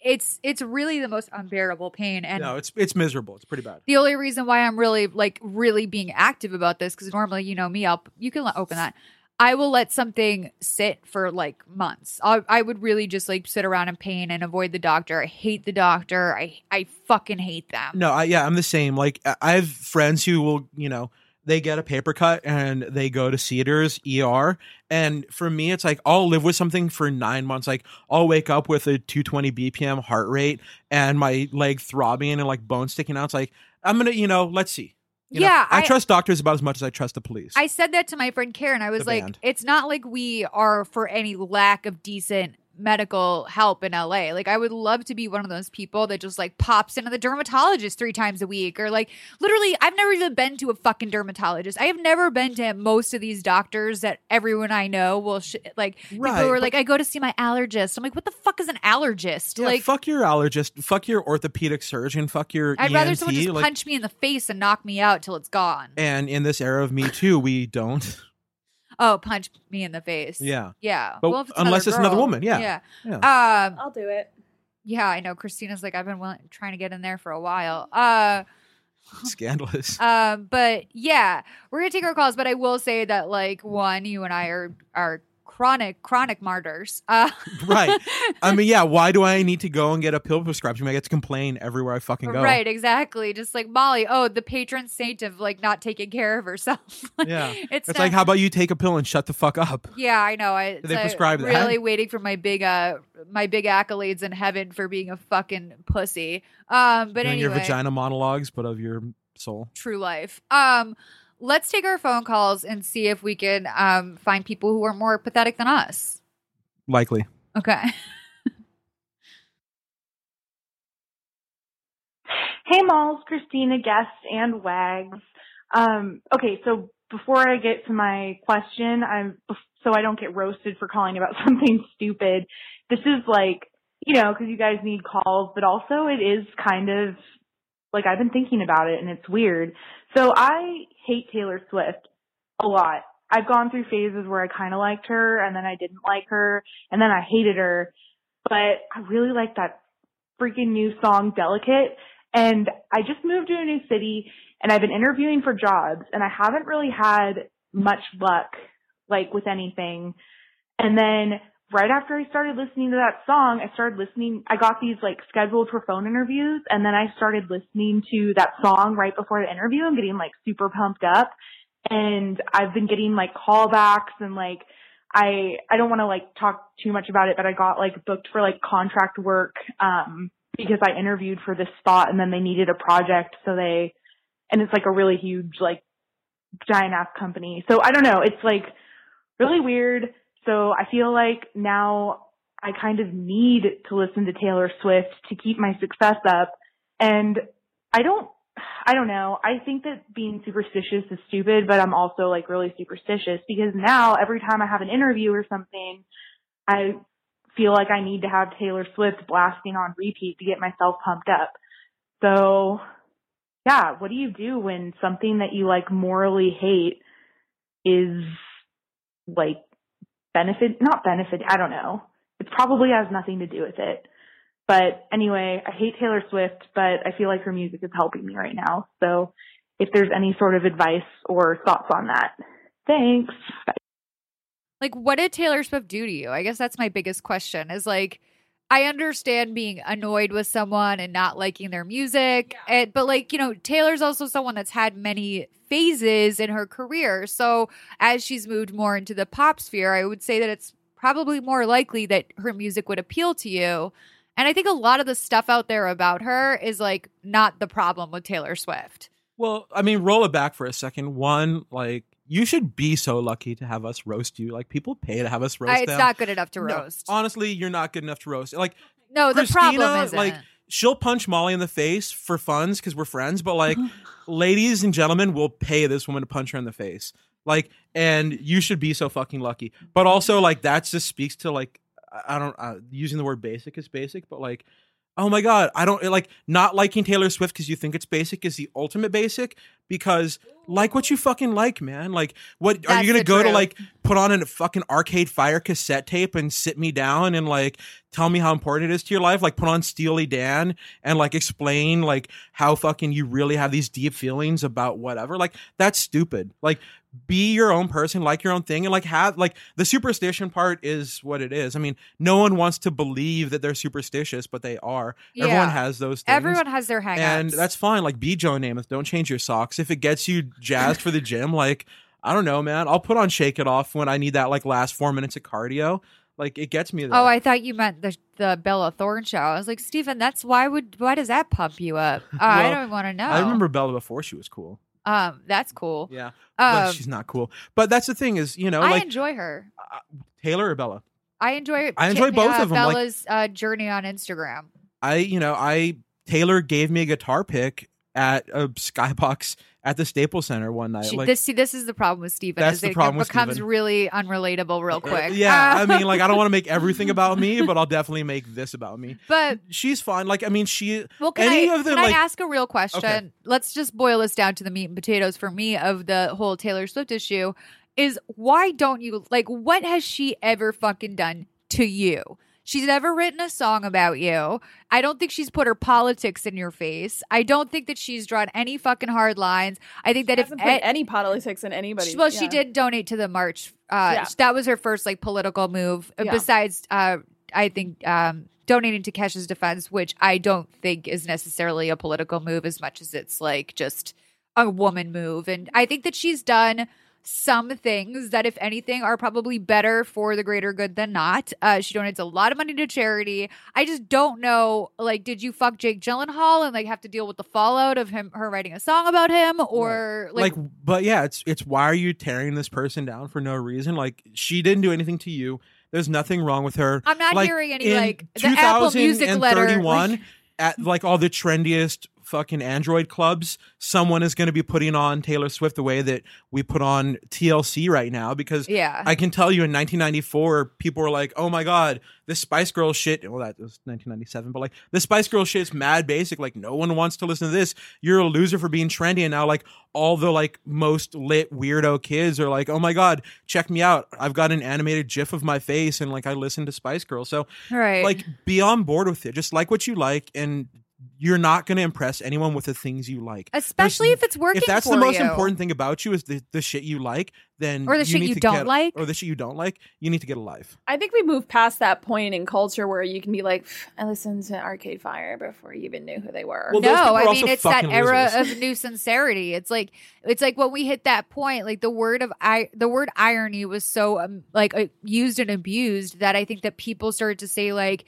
it's it's really the most unbearable pain and no, it's it's miserable. It's pretty bad. the only reason why I'm really like really being active about this because normally you know me I'll you can let- open that I will let something sit for like months I, I would really just like sit around in pain and avoid the doctor I hate the doctor I I fucking hate them No, I, yeah, I'm the same. Like I have friends who will, you know, they get a paper cut and they go to Cedars ER, and for me, it's like I'll live with something for nine months. Like I'll wake up with a 220 BPM heart rate and my leg throbbing and like bone sticking out. It's like I'm gonna, you know, let's see. You know, Yeah, I, I- trust doctors about as much as I trust the police. I said that to my friend Karen. I was The like, band. it's not like we are for any lack of decent medical help in LA. Like I would love to be one of those people that just like pops into the dermatologist three times a week or like literally I've never even been to a fucking dermatologist. I have never been to most of these doctors that everyone I know will sh- like Right, people are like I go to see my allergist. I'm like what the fuck is an allergist? yeah, like fuck your allergist, fuck your orthopedic surgeon, fuck your I'd ENT. rather someone just like, punch me in the face and knock me out till it's gone. and in this era of Me Too, we don't. Oh, punch me in the face. Yeah. Yeah. But well, if it's unless it's another girl, woman, yeah. Yeah. Yeah. Um, I'll do it. Yeah, I know. Christina's like, I've been willing, trying to get in there for a while. Uh, Scandalous. um, but yeah, we're gonna take our calls. But I will say that, like, one, you and I are are chronic chronic martyrs. Uh, Right. I mean, yeah, why do I need to go and get a pill prescription? I get to complain everywhere I fucking go. right, exactly. Just like Molly, oh, the patron saint of like not taking care of herself. Yeah. it's, It's not- like, how about you take a pill and shut the fuck up? Yeah, I know. I they prescribe that? Really waiting for my big uh my big accolades in heaven for being a fucking pussy. Um, but Doing anyway, your vagina monologues, but of your soul. true life. Um, let's take our phone calls and see if we can um find people who are more pathetic than us. Likely. Okay. Hey, Malls, Christina, guest, and Wags. Um, okay, so before I get to my question, I'm so I don't get roasted for calling about something stupid. This is like, you know, because you guys need calls, but also it is kind of like I've been thinking about it, and it's weird. So I hate Taylor Swift a lot. I've gone through phases where I kind of liked her, and then I didn't like her, and then I hated her. But I really like that freaking new song, Delicate. And I just moved to a new city and I've been interviewing for jobs and I haven't really had much luck, like with anything. And then right after I started listening to that song, I started listening, I got these like scheduled for phone interviews and then I started listening to that song right before the interview and getting like super pumped up. And I've been getting like callbacks and like, I, I don't want to like talk too much about it, but I got like booked for like contract work, um, because I interviewed for this spot and then they needed a project. So they, and it's like a really huge, like giant ass company. So I don't know. It's like really weird. So I feel like now I kind of need to listen to Taylor Swift to keep my success up. And I don't, I don't know. I think that being superstitious is stupid, but I'm also like really superstitious because now every time I have an interview or something, I feel like I need to have Taylor Swift blasting on repeat to get myself pumped up. So, yeah, what do you do when something that you like morally hate is like benefit, not benefit, I don't know. It probably has nothing to do with it. But anyway, I hate Taylor Swift, but I feel like her music is helping me right now. So if there's any sort of advice or thoughts on that, thanks. Bye. like what did Taylor Swift do to you? I guess that's my biggest question is like I understand being annoyed with someone and not liking their music, and, but like, you know, Taylor's also someone that's had many phases in her career. So as she's moved more into the pop sphere, I would say that it's probably more likely that her music would appeal to you. And I think a lot of the stuff out there about her is like not the problem with Taylor Swift. Well, I mean, roll it back for a second. One, like, you should be so lucky to have us roast you. Like, people pay to have us roast I, it's them. not good enough to No, roast. honestly, you're not good enough to roast. Like, no, the Christina, problem is like, she'll punch Molly in the face for funs because we're friends, but like, ladies and gentlemen will pay this woman to punch her in the face. Like, and you should be so fucking lucky. But also, like, that just speaks to like, I I don't uh, using the word basic is basic, but like, oh my god, I don't like not liking Taylor Swift because you think it's basic is the ultimate basic because like what you fucking like, man. Like what are you gonna go to like put on a fucking arcade fire cassette tape and sit me down and like tell me how important it is to your life? Like put on Steely Dan and like explain like how fucking you really have these deep feelings about whatever. Like that's stupid. Like be your own person, like your own thing, and like have like the superstition part is what it is. I mean, no one wants to believe that they're superstitious, but they are. Everyone has those things. Everyone has their hangups. and that's fine. Like be Joe Namath. Don't change your socks. If it gets you jazzed for the gym, like I don't know, man. I'll put on Shake It Off when I need that like last four minutes of cardio. Like it gets me there. Oh, I thought you meant the the Bella Thorne show. I was like, Stephen, that's why would why does that pump you up? Uh, I don't want to know. I remember Bella before she was cool. Um, that's cool. Yeah, Um, she's not cool. But that's the thing is, you know, I like enjoy her. Taylor or Bella. I enjoy. I enjoy both uh, of 'em, like- Bella's uh, journey on Instagram. I, you know, I Taylor gave me a guitar pick at a skybox at the Staples Center one night. She, like, this see, this is the problem with Steven. That's is the it problem with becomes Steven. really unrelatable real uh, quick. yeah, I mean, like, I don't want to make everything about me, but I'll definitely make this about me. but She's fine. Like, I mean, she. Well, can, Any I, of the, can like- I ask a real question? Okay. Let's just boil this down to the meat and potatoes for me of the whole Taylor Swift issue. Is why don't you like what has she ever fucking done to you? She's never written a song about you. I don't think she's put her politics in your face. I don't think that she's drawn any fucking hard lines. I think that if any politics in anybody. well, she did donate to the march. Uh, Yeah. That was her first like political move. uh, Yeah. Besides, uh, I think um, donating to Kesha's defense, which I don't think is necessarily a political move as much as it's like just a woman move. And I think that she's done some things that, if anything, are probably better for the greater good than not. Uh, she donates a lot of money to charity. I just don't know. Like, did you fuck Jake Gyllenhaal and like have to deal with the fallout of him, her writing a song about him, or like, but yeah, it's it's why are you tearing this person down for no reason? Like she didn't do anything to you. There's nothing wrong with her. I'm not like, hearing any like the Apple Music letter. 2031, like- at like all the trendiest fucking Android clubs, someone is going to be putting on Taylor Swift the way that we put on TLC right now. Because yeah, I can tell you in 1994, people were like, "Oh my god, this Spice Girl shit." Well, that was 1997, but like the Spice Girl shit is mad basic. Like no one wants to listen to this. You're a loser for being trendy, and now like all the like most lit weirdo kids are like, "Oh my god, check me out! I've got an animated GIF of my face, and like I listen to Spice Girl." So right. like be on board with it. Just like what you like, and you're not going to impress anyone with the things you like. especially There's- if it's working. if that's for the most you. important thing about you is the, the shit you like, then Or the you shit need you to don't get- like? or the shit you don't like, you need to get a life. I think we moved past that point in culture where you can be like, I listened to Arcade Fire before you even knew who they were. Well, no, I mean it's that fucking era losers. of new sincerity. It's like it's like when we hit that point, like the word of I, the word irony was so um, like uh, used and abused that I think that people started to say like.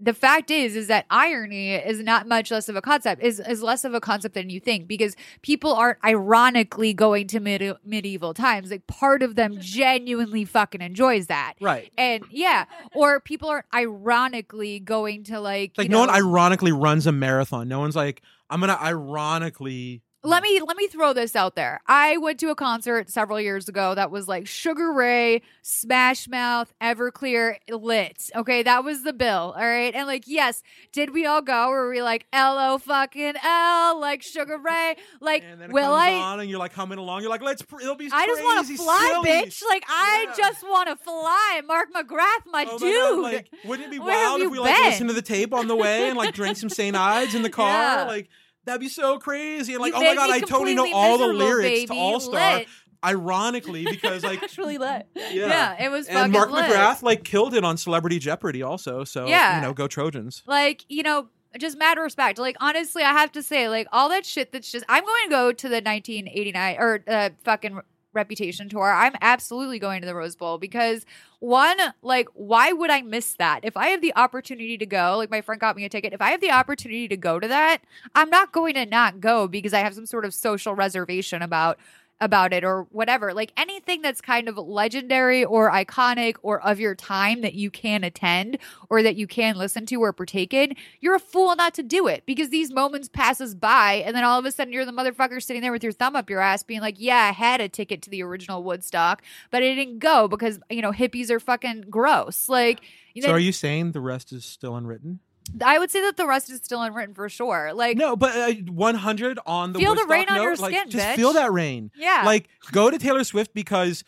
The fact is, is that irony is not much less of a concept. is is less of a concept than you think because people aren't ironically going to mid- medieval times. Like part of them genuinely fucking enjoys that, Right. and yeah, or people aren't ironically going to like like no one ironically runs a marathon. No one's like, I'm gonna ironically. Let me let me throw this out there. I went to a concert several years ago that was like Sugar Ray, Smash Mouth, Everclear, Lit. Okay, that was the bill. All right, and like yes, did we all go? Were we like L O fucking L like Sugar Ray? Like And then it will I? on, and you're like humming along. You're like, let's. Pr- it'll be. I just want to fly, silly. bitch. Like I Yeah. just want to fly. Mark McGrath, my Oh my dude. God, like, wouldn't it be Where wild if we like been? listen to the tape on the way and like drink some St. Ides in the car? Yeah. Like that'd be so crazy. And like, You oh my god, I totally know all the lyrics to. All Star. Lit. Ironically, because like Actually lit. yeah. yeah. it was And Mark lit. McGrath like killed it on Celebrity Jeopardy also. So Yeah. you know, go Trojans. like you know just mad respect like honestly i have to say like all that shit that's just i'm going to go to the 1989 or uh, fucking reputation tour i'm absolutely going to the rose bowl because one like why would i miss that? If i have the opportunity to go like my friend got me a ticket if i have the opportunity to go to that i'm not going to not go because i have some sort of social reservation about about it or whatever. Like anything that's kind of legendary or iconic or of your time that you can attend or that you can listen to or partake in, you're a fool not to do it because these moments passes by and then all of a sudden you're the motherfucker sitting there with your thumb up your ass being like, "Yeah, I had a ticket to the original Woodstock, but I didn't go because, you know, hippies are fucking gross." Like So are you saying the rest is still unwritten? I would say that the rest is still unwritten for sure. Like, No, but uh, 100 on the Feel the Woodstock rain on note, your like, skin, Just bitch. feel that rain. yeah, Like, go to Taylor Swift because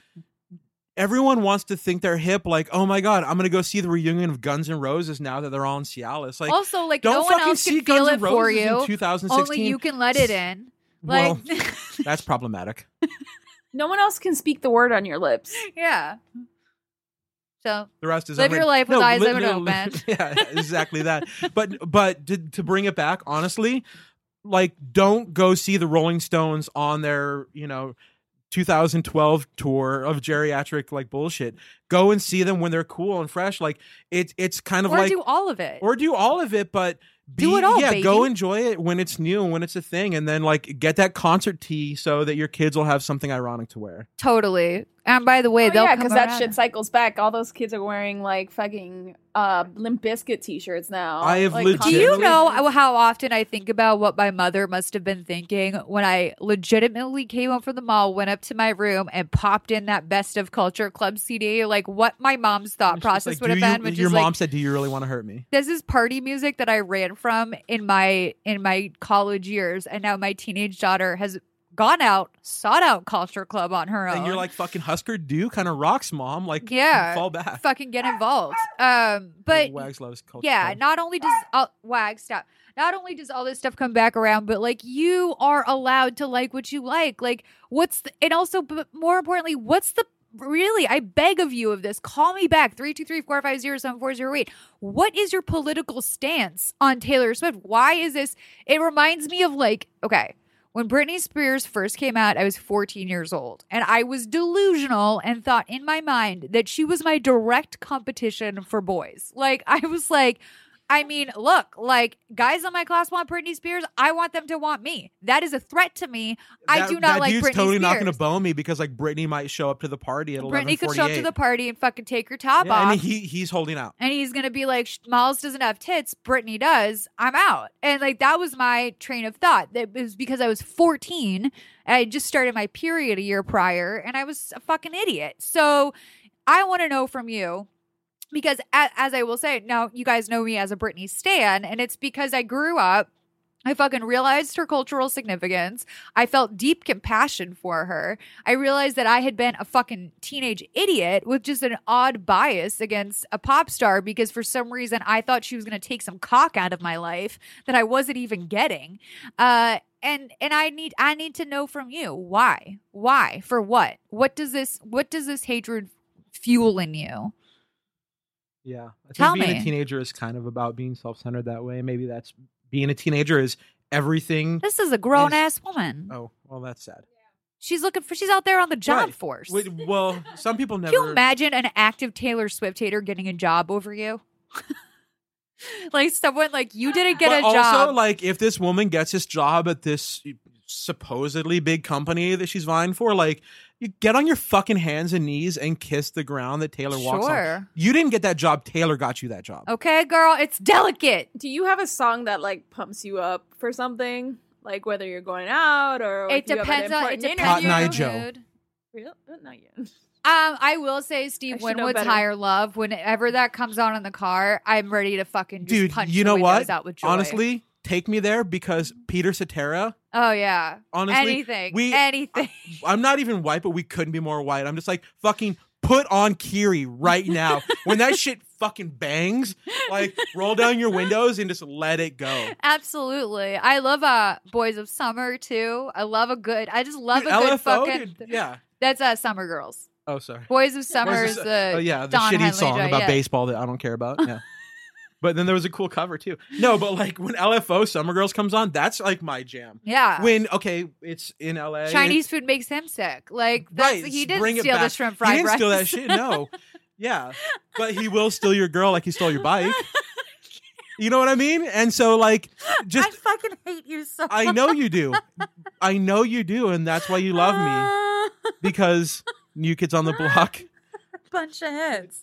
everyone wants to think they're hip. Like, oh my god, I'm gonna go see the reunion of Guns N' Roses now that they're all in Cialis. Like, also like don't no one fucking else see can feel Guns it N' Roses for in you. 2016. Only you can let it in. Well, Like, that's problematic. No one else can speak the word on your lips. yeah. So The rest is Live your life with No, eyes li- open open. Yeah, exactly that. But but to, to bring it back, honestly, like don't go see the Rolling Stones on their you know 2012 tour of geriatric like bullshit. Go and see them when they're cool and fresh. Like it's it's kind of or like do all of it. or do all of it, but be, Do it all, yeah, go enjoy it when it's new and when it's a thing, and then like get that concert tee so that your kids will have something ironic to wear. totally. And by the way, Oh, they'll yeah, because that around. shit cycles back. All those kids are wearing like fucking uh Limp Bizkit t-shirts now. I have like, legit- Do you know how often I think about what my mother must have been thinking when I legitimately came home from the mall, went up to my room, and popped in that Best of Culture Club CD? Like what my mom's thought She's process like, would have you- been, which your is mom like, said, "Do you really want to hurt me?" this is party music that I ran from in my in my college years, and now my teenage daughter has gone out, sought out Culture Club on her own. And you're like fucking Husker Du kind of rocks, mom. Like, Yeah. fall back. fucking get involved. Um, but Wags loves culture. yeah, Club. not only does all, wag stop. Not only does all this stuff come back around, but like you are allowed to like what you like. Like what's the, and also, but more importantly, what's the really? I beg of you of this. Call me back three two three four five zero seven four zero eight. What is your political stance on Taylor Swift? Why is this? It reminds me of like okay. When Britney Spears first came out, I was 14 years old, and I was delusional and thought in my mind that she was my direct competition for boys. Like, I was like, I mean, look, like guys in my class want Britney Spears. I want them to want me. That is a threat to me. I do not that like dude's Britney totally Spears. not going to bone me because like Britney might show up to the party at Britney could show up to the party and fucking take your top Yeah, off. and he he's holding out. and he's gonna be like, Miles doesn't have tits, Britney does. I'm out. And like that was my train of thought. That was because I was 14. And I just started my period a year prior, and I was a fucking idiot. So I want to know from you. Because as I will say, now you guys know me as a Britney stan, and it's because I grew up I fucking realized her cultural significance. I felt deep compassion for her. I realized that I had been a fucking teenage idiot with just an odd bias against a pop star because for some reason I thought she was going to take some cock out of my life that I wasn't even getting. Uh and and I need I need to know from you why? Why? For what? What does this what does this hatred fuel in you? Yeah, I think Tell being me. a teenager is kind of about being self-centered that way. Maybe that's being a teenager is everything. This is a grown ass woman. Oh, well, that's sad. She's looking for she's out there on the job Right. force. Wait, well, some people Can never. you imagine an active Taylor Swift hater getting a job over you? like someone like you didn't get but a also, job. like, if this woman gets this job at this supposedly big company that she's vying for, like, you get on your fucking hands and knees and kiss the ground that Taylor walks on. You didn't get that job. Taylor got you that job. Okay, girl, it's delicate. Do you have a song that like pumps you up for something? Like whether you're going out or It if you have an depends on it depends Cotton on Eye your Joe. mood. Real? Not yet. Um, I will say Steve I Winwood's. Higher Love. Whenever that comes on in the car, I'm ready to fucking just Dude, punch you know windows what? out with joy. Honestly, take me there because Peter Cetera. oh yeah, Honestly, anything, we- anything. I'm not even white, but we couldn't be more white. I'm just like fucking put on Kyrie right now. when that shit fucking bangs, like roll down your windows and just let it go. Absolutely, I love uh Boys of Summer too. I love a good. I just love Dude, a good LFO, fucking. dude, yeah. That's uh Summer Girls. Oh, sorry. Boys of Summer Boys is of the oh yeah, the Don shitty Henley song about yeah. baseball that I don't care about. Yeah. but then there was a cool cover too. No, but like when LFO Summer Girls comes on, that's like my jam. Yeah. When okay, it's in LA. Chinese food makes him sick. Like that's, Right, he didn't steal the shrimp He fried didn't rice. steal that shit. No. Yeah, but he will steal your girl like he stole your bike. You know what I mean? And so like, just I fucking hate you so. I know you do. I know you do, and that's why you love me because New Kids on the Block. bunch of heads.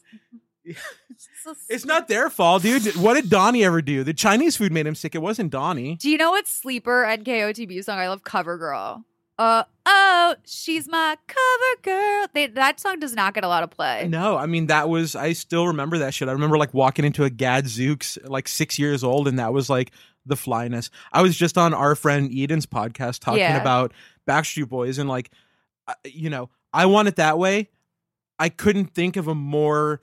It's not their fault, dude. What did Donnie ever do? The Chinese food made him sick. It wasn't Donnie. Do you know what sleeper and KOTB song I love? Cover Girl. oh, uh, oh, she's my cover girl. They, that song does not get a lot of play. No, I mean that was I still remember that shit. I remember like walking into a Gadzooks like six years old, and that was like the flyness. I was just on our friend Eden's podcast talking Yeah. about Backstreet Boys, and like, you know, I want it that way. I couldn't think of a more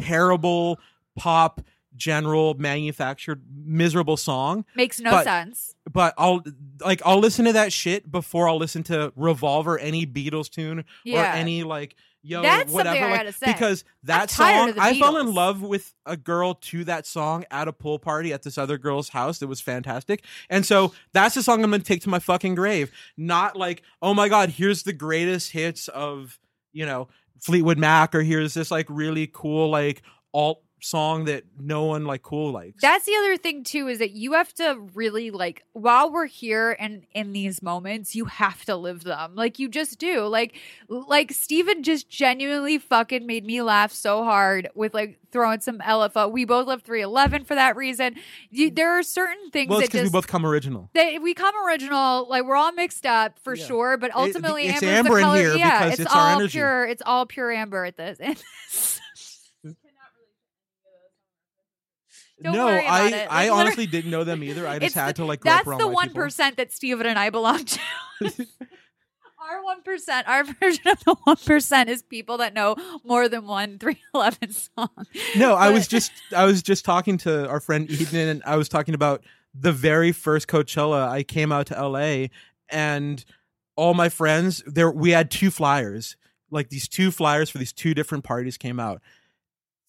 terrible pop general manufactured miserable song Makes no But- sense. but I'll like I'll listen to that shit before I'll listen to Revolver, any Beatles tune, Yeah. or any like yo That's whatever. like. Because that song, I fell in love with a girl to that song at a pool party at this other girl's house. That was fantastic, and so that's the song I'm gonna take to my fucking grave. Not like oh my god, here's the greatest hits of you know Fleetwood Mac, or here's this like really cool like alt song that no one like cool likes. That's the other thing too is that you have to really like while we're here and in these moments, you have to live them. Like you just do. Like like Steven just genuinely fucking made me laugh so hard with like throwing some LFO. We both love 311 for that reason. You, mm. there are certain things well, it's that because we both come original. they, we come original, like we're all mixed up for Yeah. sure, but ultimately it's amber in color. here yeah, because it's, it's our all energy. pure. It's all pure amber at this. Don't no, worry I it. I honestly didn't know them either. I just had to like That's the one that Steven and I belong to. our one percent, our version of the one percent is people that know more than one three eleven song. No, I was just I was just talking to our friend Eden and I was talking about the very first Coachella. I came out to LA and all my friends there we had two flyers. Like these two flyers for these two different parties came out.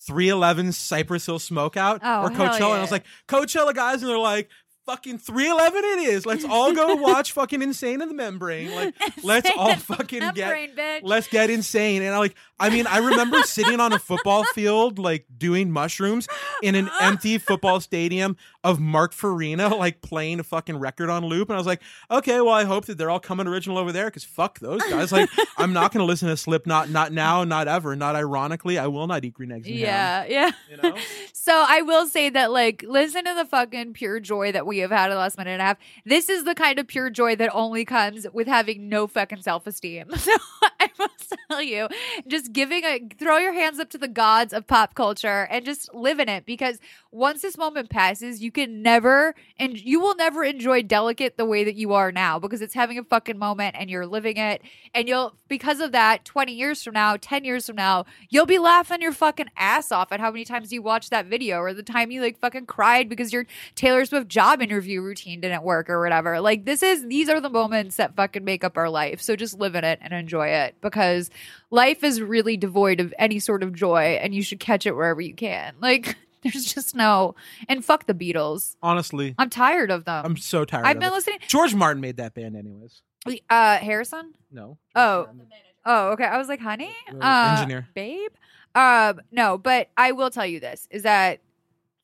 311 Cypress Hill Smokeout Oh, or hell Coachella. And I was like, Coachella guys, and they're like, fucking 311 it is. Let's all go watch fucking Insane in the Membrane. Like, let's all fucking get bitch. let's get insane. And I like, I mean, I remember sitting on a football field, like doing mushrooms in an empty football stadium of Mark Farina, like playing a fucking record on loop. And I was like, okay, well, I hope that they're all coming original over there because fuck those guys. Like, I'm not going to listen to Slipknot, not now, not ever, not ironically. I will not eat green eggs. And ham, yeah, yeah. you know? So I will say that, like, listen to the fucking pure joy that we have had in the last minute and a half. This is the kind of pure joy that only comes with having no fucking self esteem. So I must tell you, just giving a throw your hands up to the gods of pop culture and just live in it because once this moment passes, you can never and you will never enjoy delicate the way that you are now because it's having a fucking moment and you're living it. And you'll because of that, 20 years from now, 10 years from now, you'll be laughing your fucking ass off at how many times you watched that video or the time you like fucking cried because your Taylor Swift job interview routine didn't work or whatever. Like this is these are the moments that fucking make up our life. So just live in it and enjoy it because life is really devoid of any sort of joy and you should catch it wherever you can. Like there's just no and fuck the Beatles. Honestly, I'm tired of them. I'm so tired I've been it. listening George Martin made that band, anyways. uh Harrison? No. Oh. Martin. Oh, okay. I was like, honey, uh, engineer. babe. Um, no, but I will tell you this: is that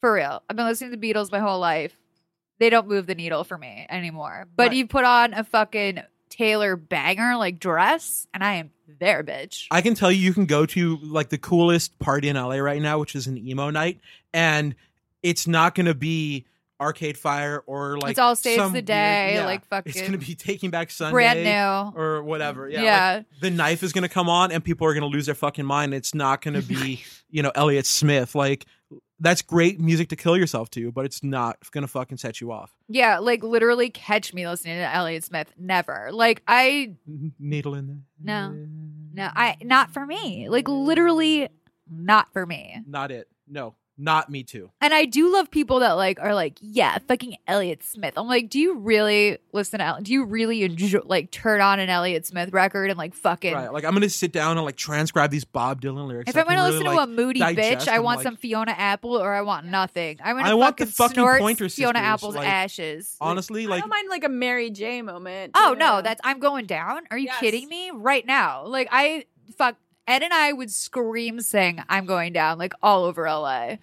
for real? I've been listening to the Beatles my whole life. They don't move the needle for me anymore. But Right. you put on a fucking Taylor banger like dress, and I am there, bitch. I can tell you, you can go to like the coolest party in LA right now, which is an emo night, and it's not going to be Arcade Fire or like It's all Saves some the Day, yeah. like It's gonna be Taking Back Sunday, Brand new. or whatever. Yeah, Yeah. like, the knife is going to come on, and people are going to lose their fucking mind. It's not going to be you know Elliott Smith. Like that's great music to kill yourself to, but it's not to fucking set you off. Yeah, like literally catch me listening to Elliott Smith. Never. Like I Needle in there. No. no, I not for me. Like literally not for me. Not it. No, not me too. And I do love people that like are like, yeah, fucking Elliott Smith. I'm like, do you really listen to? El- Do you really enjoy like turn on an Elliott Smith record and like fucking? Right. Like I'm gonna sit down and like transcribe these Bob Dylan lyrics. If I I'm gonna really, listen like, to a moody bitch, I want like- some Fiona Apple or I want nothing. I'm gonna I want the fucking fucking snort Pointer Fiona Sisters, Apple's like, ashes. Like, Honestly, I like don't mind like a Mary J moment. oh too. no, that's I'm going down. Are you Yes. kidding me? Right now, like I fuck. Ed and I would scream sing "I'm going down" like all over LA.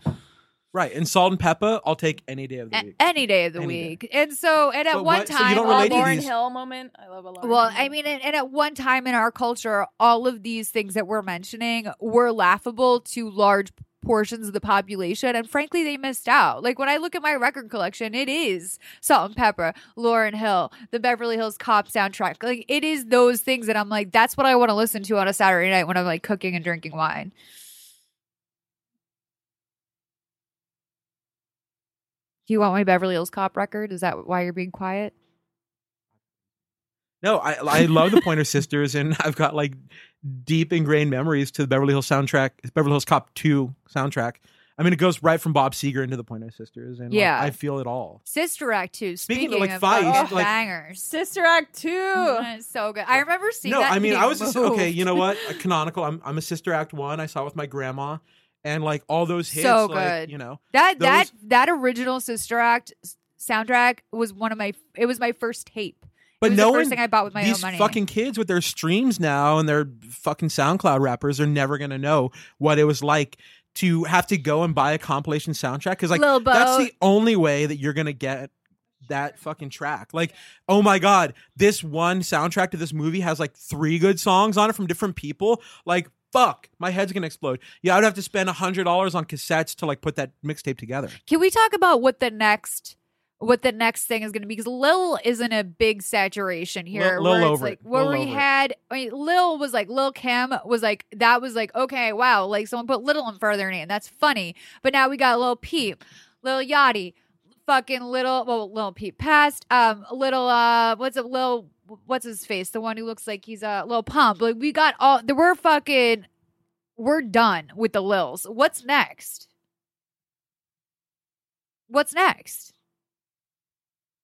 right. And Salt-N-Pepa, I'll take any day of the A- week. any day of the Any day. week. And so, and at But one what- so you time, don't all relate to these- Lauryn these- Hill moment. I love a Lauryn. well, Hill I mean, and, and at one time in our culture, all of these things that we're mentioning were laughable to large portions of the population, and frankly, they missed out. Like when I look at my record collection, it is Salt and Pepper, Lauryn Hill, the Beverly Hills Cop soundtrack. Like it is those things that I'm like, that's what I want to listen to on a Saturday night when I'm like cooking and drinking wine. Do you want my Beverly Hills Cop record? Is that why you're being quiet? No, I I love the Pointer Sisters, and I've got like deep ingrained memories to the Beverly Hills soundtrack, Beverly Hills Cop Two soundtrack. I mean, it goes right from Bob Seger into the Pointer Sisters, and like, Yeah. I feel it all. Sister Act 2. Speaking Speaking, of, like, of fights, fucking like- bangers. Sister Act 2. Mm, so good. I remember seeing no, that. I mean, I was just okay. You know what? A canonical. I'm I'm a Sister Act One. I saw with my grandma, and like all those hits. So like, good. You know, that that those- that original Sister Act soundtrack was one of my. It was my first tape. But no the one. first thing I bought with my these own money. fucking kids with their streams now and their fucking SoundCloud rappers are never gonna know what it was like to have to go and buy a compilation soundtrack because like that's the only way that you're gonna get that fucking track. Like, oh my god, this one soundtrack to this movie has like three good songs on it from different people. Like, fuck, my head's gonna explode. Yeah, I'd have to spend a hundred dollars on cassettes to like put that mixtape together. Can we talk about what the next what the next thing is going to be? Because Lil is in a big saturation here. Lil- Lil where it's over like it. where Lil we had. I mean, Lil was like Lil Kim was like that was like okay, wow, like someone put Little in front of their name. That's funny. But now we got Lil Peep, Lil Yachty, fucking Little. Well, Lil Peep passed. Um, Little. Uh, what's it? Lil. What's his face? The one who looks like he's a uh, Lil Pump. Like we got all. There were fucking. We're done with the Lils. What's next? What's next?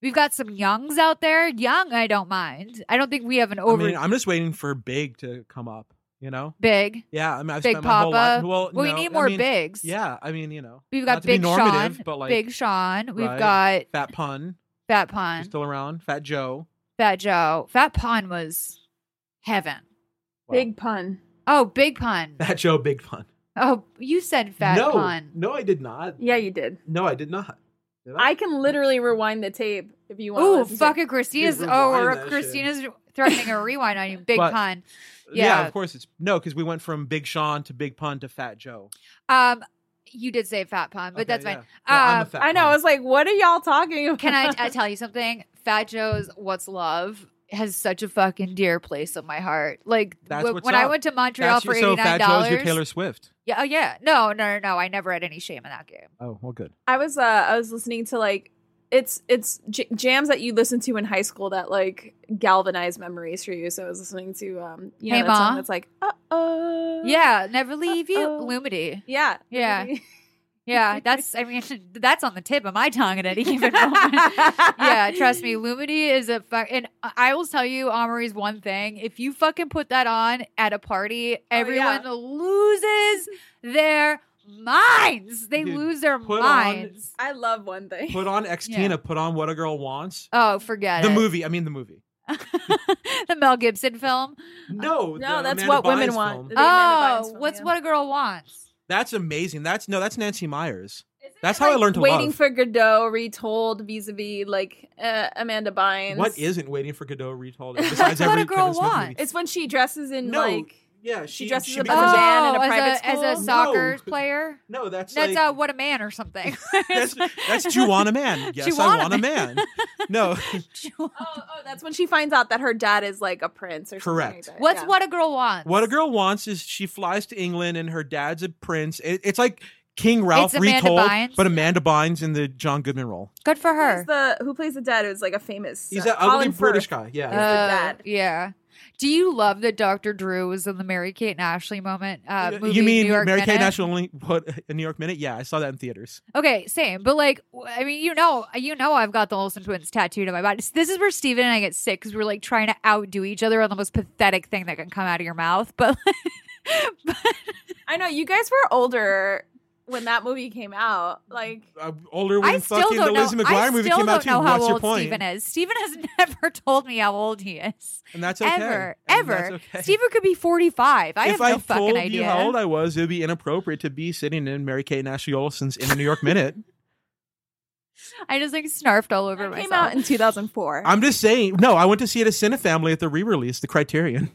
We've got some youngs out there. Young, I don't mind. I don't think we have an over I mean, I'm just waiting for Big to come up. You know? big. Yeah, I mean, I've Big spent my whole life. Papa. Well, Well, we no, need I more mean, bigs. Yeah, I mean, you know, We've not got to be Big normative, Sean. but like Big Sean. We've right. got Fat Pun, Fat Pun. still around. Fat Joe, Fat Joe. Fat Pun was heaven. Wow. Big pun. Oh, Big Pun. Fat Joe, Big Pun. Oh, you said Fat no, Pun. no, I did not. Yeah, you did. No, I did not. Did I can literally rewind the tape if you want. Ooh, to listen to it. fucking Christina's. Oh, rewind or that shit. Christina's threatening a rewind on you. Big But- Pun. yeah. yeah. of course it's no, because we went from Big Sean to Big Pun to Fat Joe. Um, you did say Fat Pun, but Okay, that's fine. yeah. No, I'm a Uh, I know. I was like, what are y'all talking about? Can I, I tell you something? Fat Joe's What's Love has such a fucking dear place in my heart. Like That's wh- what's when I went to Montreal That's for your- so eighty Fat Joe's your dollars. Taylor Swift. Yeah, oh yeah. No, no, no, no. I never had any shame in that game. Oh, well, good. I was uh I was listening to like it's it's j- jams that you listen to in high school that like galvanize memories for you. So I was listening to um you know Hey, that song that's like uh oh Yeah, never leave you, Uh-oh. Lumidee. yeah Yeah. Yeah, that's. I mean, that's on the tip of my tongue at any given moment. yeah, trust me, Lumidee is a fuck. And I will tell you, Amerie's one thing: if you fucking put that on at a party, oh, everyone loses their minds. They Dude, lose their put on- minds. I love one thing. Put on Ex Yeah. Tina. Put on What a Girl Wants. Oh, forget the it. movie. I mean, the movie. the Mel Gibson film. No, No, the that's Amanda what women want. film. The Oh, film, what's yeah. what a girl wants? That's amazing. That's no, that's Nancy Meyers. That's how I learned to Waiting love. for Godot retold vis-a-vis like uh, Amanda Bynes. What isn't waiting for Godot retold? Besides What a girl Kevin Smith movie. wants. It's when she dresses in No, like yeah, she she, dresses she up as a becomes- band in a Oh, private a, as a soccer No. player. No, that's That's like, uh, what a man or something. that's that's you a man. Yes, You I want a want a man. No, oh, oh, that's when she finds out that her dad is like a prince or something Correct. like that. What's Yeah. what a girl wants? what a girl wants is she flies to England and her dad's a prince. It, it's like King Ralph It's Amanda retold, Bynes. but Amanda Bynes in the John Goodman role. Good for Who's her. the who plays the dad? Who's like a famous. He's uh, an ugly Colin British Firth. guy. Yeah, the Uh, dad. Yeah. Do you love that Dr. Drew was in the Mary Kate and Ashley moment? Uh, movie, you mean New York Mary Kate and Ashley only put a New York Minute? Yeah, I saw that in theaters. Okay, same. But like, I mean, you know, you know, I've got the Olsen twins tattooed on my body. This is where Steven and I get sick because we're like trying to outdo each other on the most pathetic thing that can come out of your mouth. But, but I know you guys were older when that movie came out. Like Uh, older when I still fucking the don't know. Lizzie I McGuire movie still came out don't know too. how What's your old point? Steven is. Steven has never told me how old he is. And that's okay. Ever, And ever. that's okay. Steven could be forty-five. I if have no I fucking told idea. you how old I was, it would be inappropriate to be sitting in Mary Kate and Ashley Olsen's in the New York Minute. I just like snarfed all over that myself. came out in 2004. I'm just saying. No, I went to see it at Cinefamily at the re-release, the Criterion.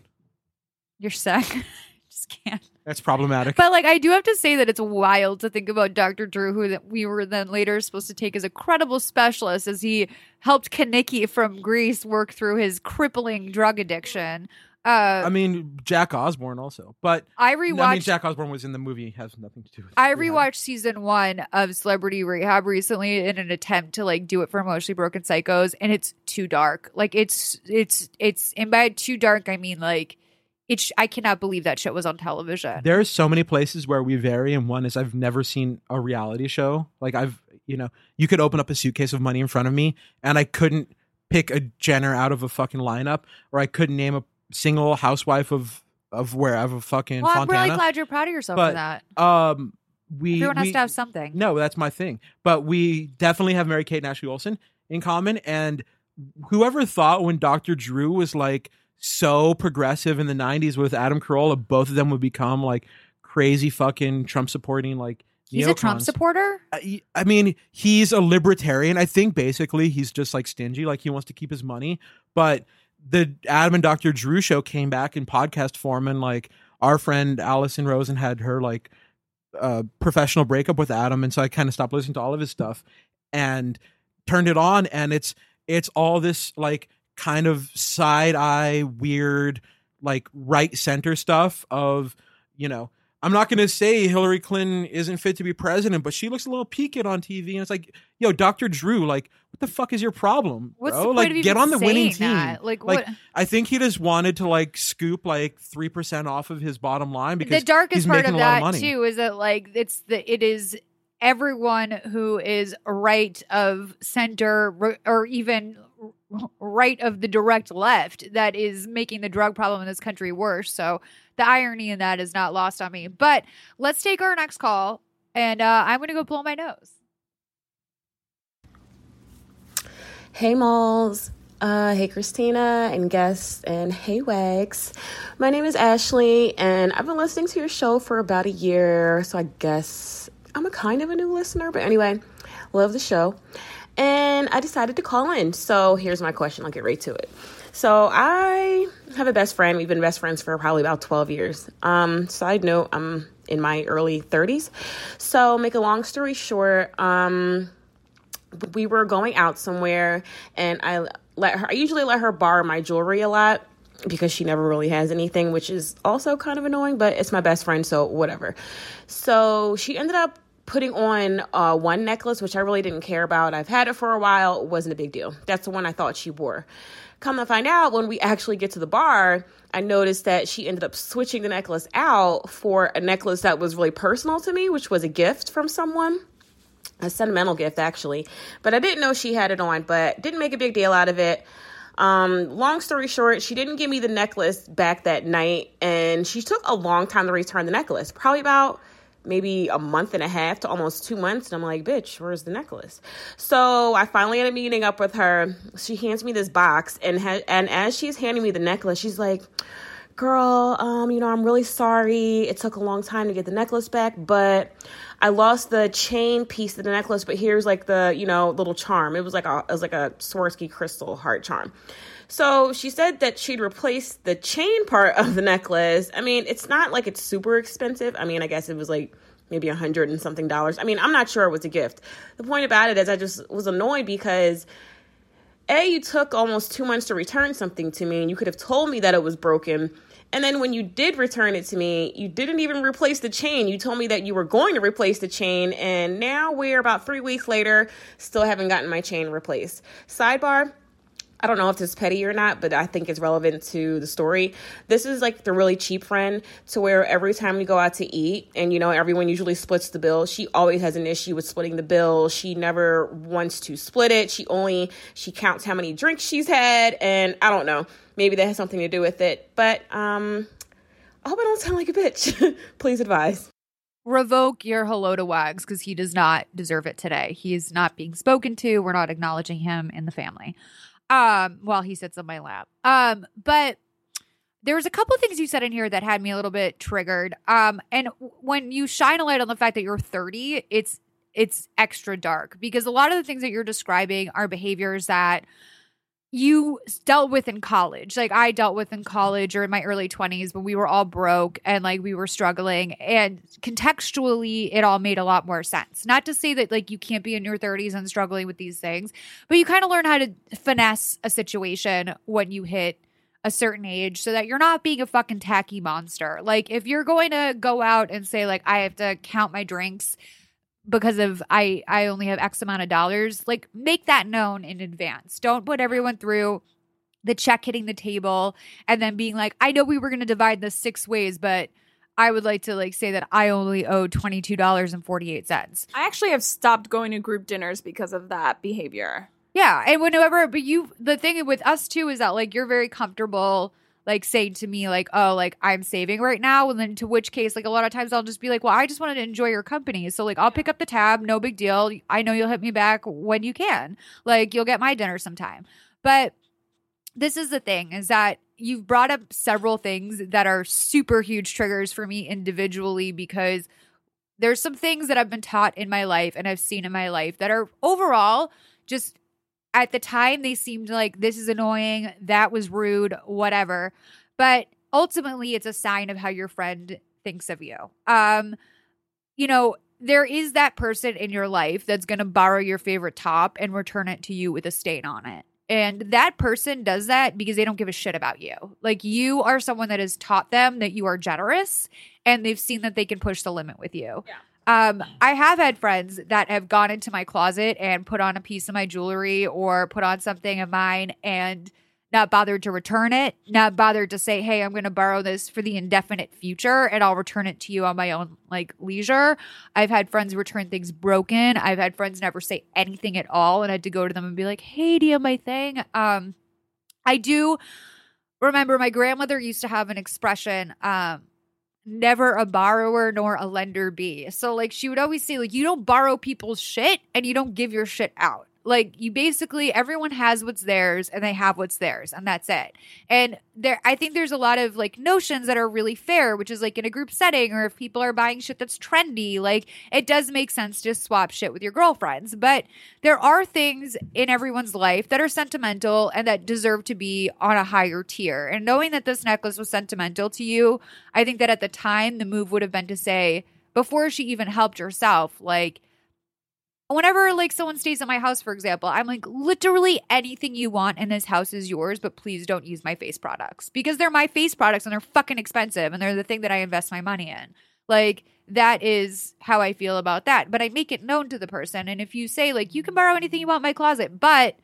You're sick. just can't. That's problematic. But like, I do have to say that it's wild to think about Dr. Drew, who that we were then later supposed to take as a credible specialist, as he helped Kenickie from Grease work through his crippling drug addiction. Uh, I mean, Jack Osbourne also, but I I rewatched. mean, Jack Osbourne was in the movie. Has nothing to do with. I rehab. rewatched season one of Celebrity Rehab recently in an attempt to like do it for Emotionally Broken Psychos, and it's too dark. Like it's it's it's and by too dark I mean like it's. I cannot believe that shit was on television. There's so many places where we vary, and one is I've never seen a reality show. Like I've, you know, you could open up a suitcase of money in front of me, and I couldn't pick a Jenner out of a fucking lineup, or I couldn't name a single housewife of of wherever fucking well, I'm really glad you're proud of yourself But for that. um, we Everyone has we- to have something. No, that's my thing. But we definitely have Mary Kate and Ashley Olsen in common. And whoever thought when Dr. Drew was like so progressive in the 90s with Adam Carolla, both of them would become like crazy fucking Trump supporting like He's a Trump supporter. I I mean, he's a libertarian. I think basically he's just like stingy, like he wants to keep his money. But the Adam and Dr. Drew show came back in podcast form, and like our friend Alison Rosen had her like uh, professional breakup with Adam, and so I kind of stopped listening to all of his stuff and turned it on, and it's it's all this like kind of side eye weird like right center stuff of you know I'm not going to say Hillary Clinton isn't fit to be president, but she looks a little peaked on TV, and it's like, yo, Dr. Drew, like, what the fuck is your problem, What's bro? like, get on the winning team. that? Like, Like, what? I think he just wanted to like scoop like three percent off of his bottom line because the darkest he's part of that of too is that like it's the it is everyone who is right of center or even right of the direct left that is making the drug problem in this country worse. So the irony in that is not lost on me. But let's take our next call, and uh, I'm going to go blow my nose. Hey, Malls. Uh, hey, Christina and guests, and hey, Wags. My name is Ashley, and I've been listening to your show for about a year, so I guess I'm a kind of a new listener, but anyway, love the show. And I decided to call in. So here's my question. I'll get right to it. So I have a best friend. We've been best friends for probably about 12 years. Um, side note, I'm in my early 30s. So make a long story short, um, we were going out somewhere and I let her I usually let her borrow my jewelry a lot because she never really has anything, which is also kind of annoying, but it's my best friend, so whatever. So she ended up putting on uh, one necklace, which I really didn't care about. I've had it for a while, wasn't a big deal. That's the one I thought she wore. Come to find out, when we actually get to the bar, I noticed that she ended up switching the necklace out for a necklace that was really personal to me, which was a gift from someone a sentimental gift actually but i didn't know she had it on but didn't make a big deal out of it um long story short she didn't give me the necklace back that night and she took a long time to return the necklace probably about maybe a month and a half to almost two months and i'm like bitch where's the necklace so i finally end up meeting up with her she hands me this box and ha- and as she's handing me the necklace she's like girl, um, you know, I'm really sorry. It took a long time to get the necklace back, but I lost the chain piece of the necklace, but here's like the, you know, little charm. It was like a it was like a Swarovski crystal heart charm. So she said that she'd replace the chain part of the necklace. I mean, it's not like it's super expensive. I mean, I guess it was like maybe a hundred and something dollars. I mean, I'm not sure it was a gift. The point about it is I just was annoyed because a, you took almost two months to return something to me, and you could have told me that it was broken. And then when you did return it to me, you didn't even replace the chain. You told me that you were going to replace the chain, and now we're about three weeks later, still haven't gotten my chain replaced. Sidebar. I don't know if this is petty or not, but I think it's relevant to the story. This is like the really cheap friend to where every time we go out to eat and you know everyone usually splits the bill, she always has an issue with splitting the bill. She never wants to split it. She only she counts how many drinks she's had and I don't know. Maybe that has something to do with it. But um I hope I don't sound like a bitch. Please advise. Revoke your hello to Wags because he does not deserve it today. He is not being spoken to. We're not acknowledging him in the family. Um, while he sits on my lap. Um, but there was a couple of things you said in here that had me a little bit triggered. Um, and when you shine a light on the fact that you're 30, it's it's extra dark because a lot of the things that you're describing are behaviors that you dealt with in college. Like I dealt with in college or in my early 20s when we were all broke and like we were struggling and contextually it all made a lot more sense. Not to say that like you can't be in your 30s and struggling with these things, but you kind of learn how to finesse a situation when you hit a certain age so that you're not being a fucking tacky monster. Like if you're going to go out and say like I have to count my drinks because of I I only have X amount of dollars, like make that known in advance. Don't put everyone through the check hitting the table and then being like, I know we were gonna divide this six ways, but I would like to like say that I only owe twenty two dollars and forty eight cents. I actually have stopped going to group dinners because of that behavior. Yeah, and whenever, but you, the thing with us too is that like you're very comfortable like saying to me like oh like i'm saving right now and then to which case like a lot of times i'll just be like well i just wanted to enjoy your company so like i'll pick up the tab no big deal. I know you'll hit me back when you can. Like you'll get my dinner sometime. But this is the thing is that you've brought up several things that are super huge triggers for me individually because there's some things that I've been taught in my life and I've seen in my life that are overall just at the time they seemed like this is annoying, that was rude, whatever. But ultimately it's a sign of how your friend thinks of you. Um you know, there is that person in your life that's going to borrow your favorite top and return it to you with a stain on it. And that person does that because they don't give a shit about you. Like you are someone that has taught them that you are generous and they've seen that they can push the limit with you. Yeah. Um, I have had friends that have gone into my closet and put on a piece of my jewelry or put on something of mine and not bothered to return it, not bothered to say, "Hey, I'm going to borrow this for the indefinite future and I'll return it to you on my own like leisure." I've had friends return things broken. I've had friends never say anything at all and I had to go to them and be like, "Hey, do you have my thing?" Um I do remember my grandmother used to have an expression um never a borrower nor a lender be. So like she would always say like you don't borrow people's shit and you don't give your shit out. Like you basically everyone has what's theirs and they have what's theirs and that's it. And there I think there's a lot of like notions that are really fair, which is like in a group setting or if people are buying shit that's trendy, like it does make sense to swap shit with your girlfriends. But there are things in everyone's life that are sentimental and that deserve to be on a higher tier. And knowing that this necklace was sentimental to you, I think that at the time the move would have been to say before she even helped herself, like whenever like someone stays at my house for example i'm like literally anything you want in this house is yours but please don't use my face products because they're my face products and they're fucking expensive and they're the thing that i invest my money in. Like that is how i feel about that but i make it known to the person. And if you say like you can borrow anything you want my closet but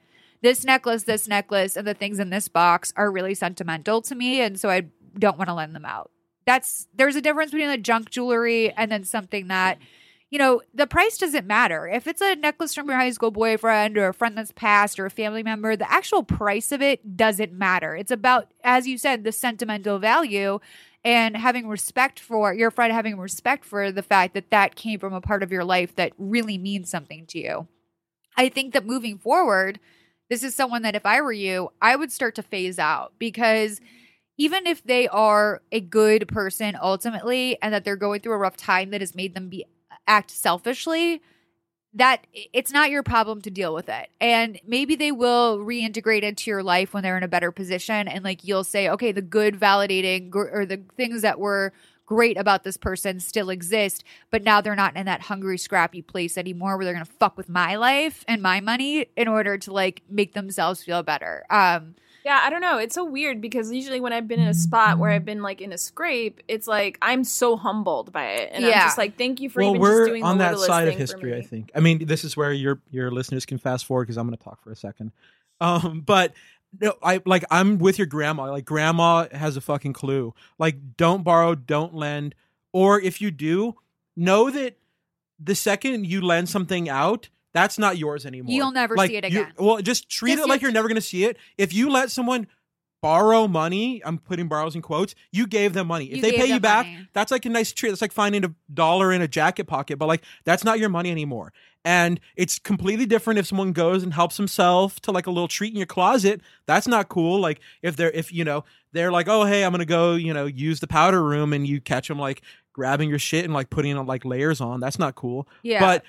this necklace this necklace and the things in this box are really sentimental to me and so i don't want to lend them out. That's there's a difference between like junk jewelry and then something that you know, the price doesn't matter. If it's a necklace from your high school boyfriend or a friend that's passed or a family member, the actual price of it doesn't matter. It's about, as you said, the sentimental value and having respect for your friend, having respect for the fact that that came from a part of your life that really means something to you. I think that moving forward, this is someone that if I were you, I would start to phase out because even if they are a good person ultimately and that they're going through a rough time that has made them be act selfishly that it's not your problem to deal with it. And maybe they will reintegrate into your life when they're in a better position and like you'll say, okay, the good validating gr- or the things that were great about this person still exist, but now they're not in that hungry scrappy place anymore where they're going to fuck with my life and my money in order to like make themselves feel better. Um Yeah, I don't know. It's so weird because usually when I've been in a spot where I've been like in a scrape, it's like I'm so humbled by it, and I'm just like, thank you for well, even we're just doing on the that side of history. I think. I mean, this is where your your listeners can fast forward because I'm going to talk for a second. Um, but no, I like I'm with your grandma. Like grandma has a fucking clue. Like, don't borrow, don't lend, or if you do, know that the second you lend something out. That's not yours anymore. You'll never Like, see it you- again. Well, just treat Just it like you- you're never going to see it. If you let someone borrow money, I'm putting borrows in quotes. You gave them money. If You they pay you back, money. that's like a nice treat. That's like finding a dollar in a jacket pocket, but like that's not your money anymore. And it's completely different if someone goes and helps himself to like a little treat in your closet. That's not cool. Like if they're if you know they're like, oh hey, I'm gonna go you know use the powder room, and you catch them like grabbing your shit and like putting on like layers on. That's not cool. yeah. But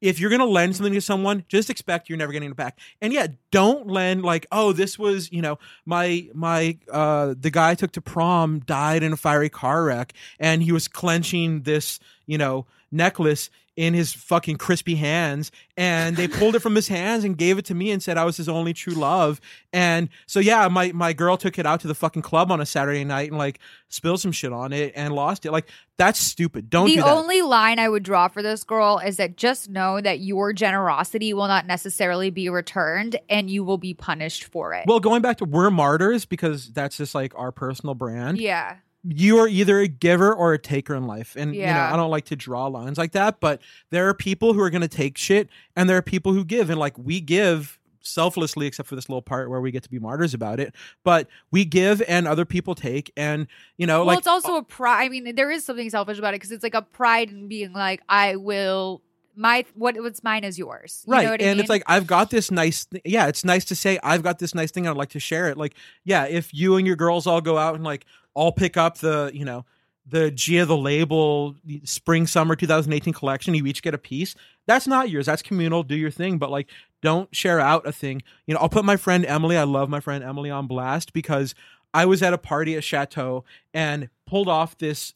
if you're gonna lend something to someone, just expect you're never getting it back. And yeah, don't lend like, oh, this was, you know, my my uh the guy I took to prom died in a fiery car wreck and he was clenching this, you know, necklace in his fucking crispy hands and they pulled it from his hands and gave it to me and said I was his only true love. And so yeah, my my girl took it out to the fucking club on a Saturday night and like spilled some shit on it and lost it. Like that's stupid. Don't the do that. only line I would draw for this girl is that just know that your generosity will not necessarily be returned and you will be punished for it. well, going back to we're martyrs because that's just like our personal brand. yeah. You are either a giver or a taker in life. And you know, I don't like to draw lines like that, but there are people who are going to take shit and there are people who give and like we give selflessly except for this little part where we get to be martyrs about it, but we give and other people take and you know well, like it's also uh a pride. I mean, there is something selfish about it because it's like a pride in being like, I will. My what what's mine is yours. You right know what I and mean? it's like i've got this nice th- yeah it's nice to say i've got this nice thing i'd like to share it like yeah if you and your girls all go out and like all pick up the you know the gia the label spring summer 2018 collection you each get a piece that's not yours that's communal do your thing but like don't share out a thing you know i'll put my friend emily i love my friend emily on blast because i was at a party at chateau and pulled off this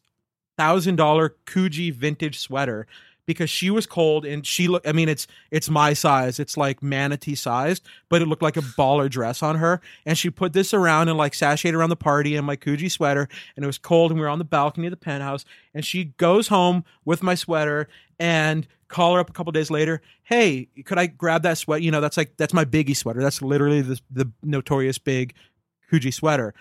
thousand dollar Coogi vintage sweater because she was cold and she looked i mean it's it's my size. It's like manatee sized, but it looked like a baller dress on her. And she put this around and like sashayed around the party in my Coogi sweater and it was cold and we were on the balcony of the penthouse and she goes home with my sweater and call her up a couple days later. Hey, could I grab that sweat? You know, that's like that's my biggie sweater. That's literally the the notorious big Coogi sweater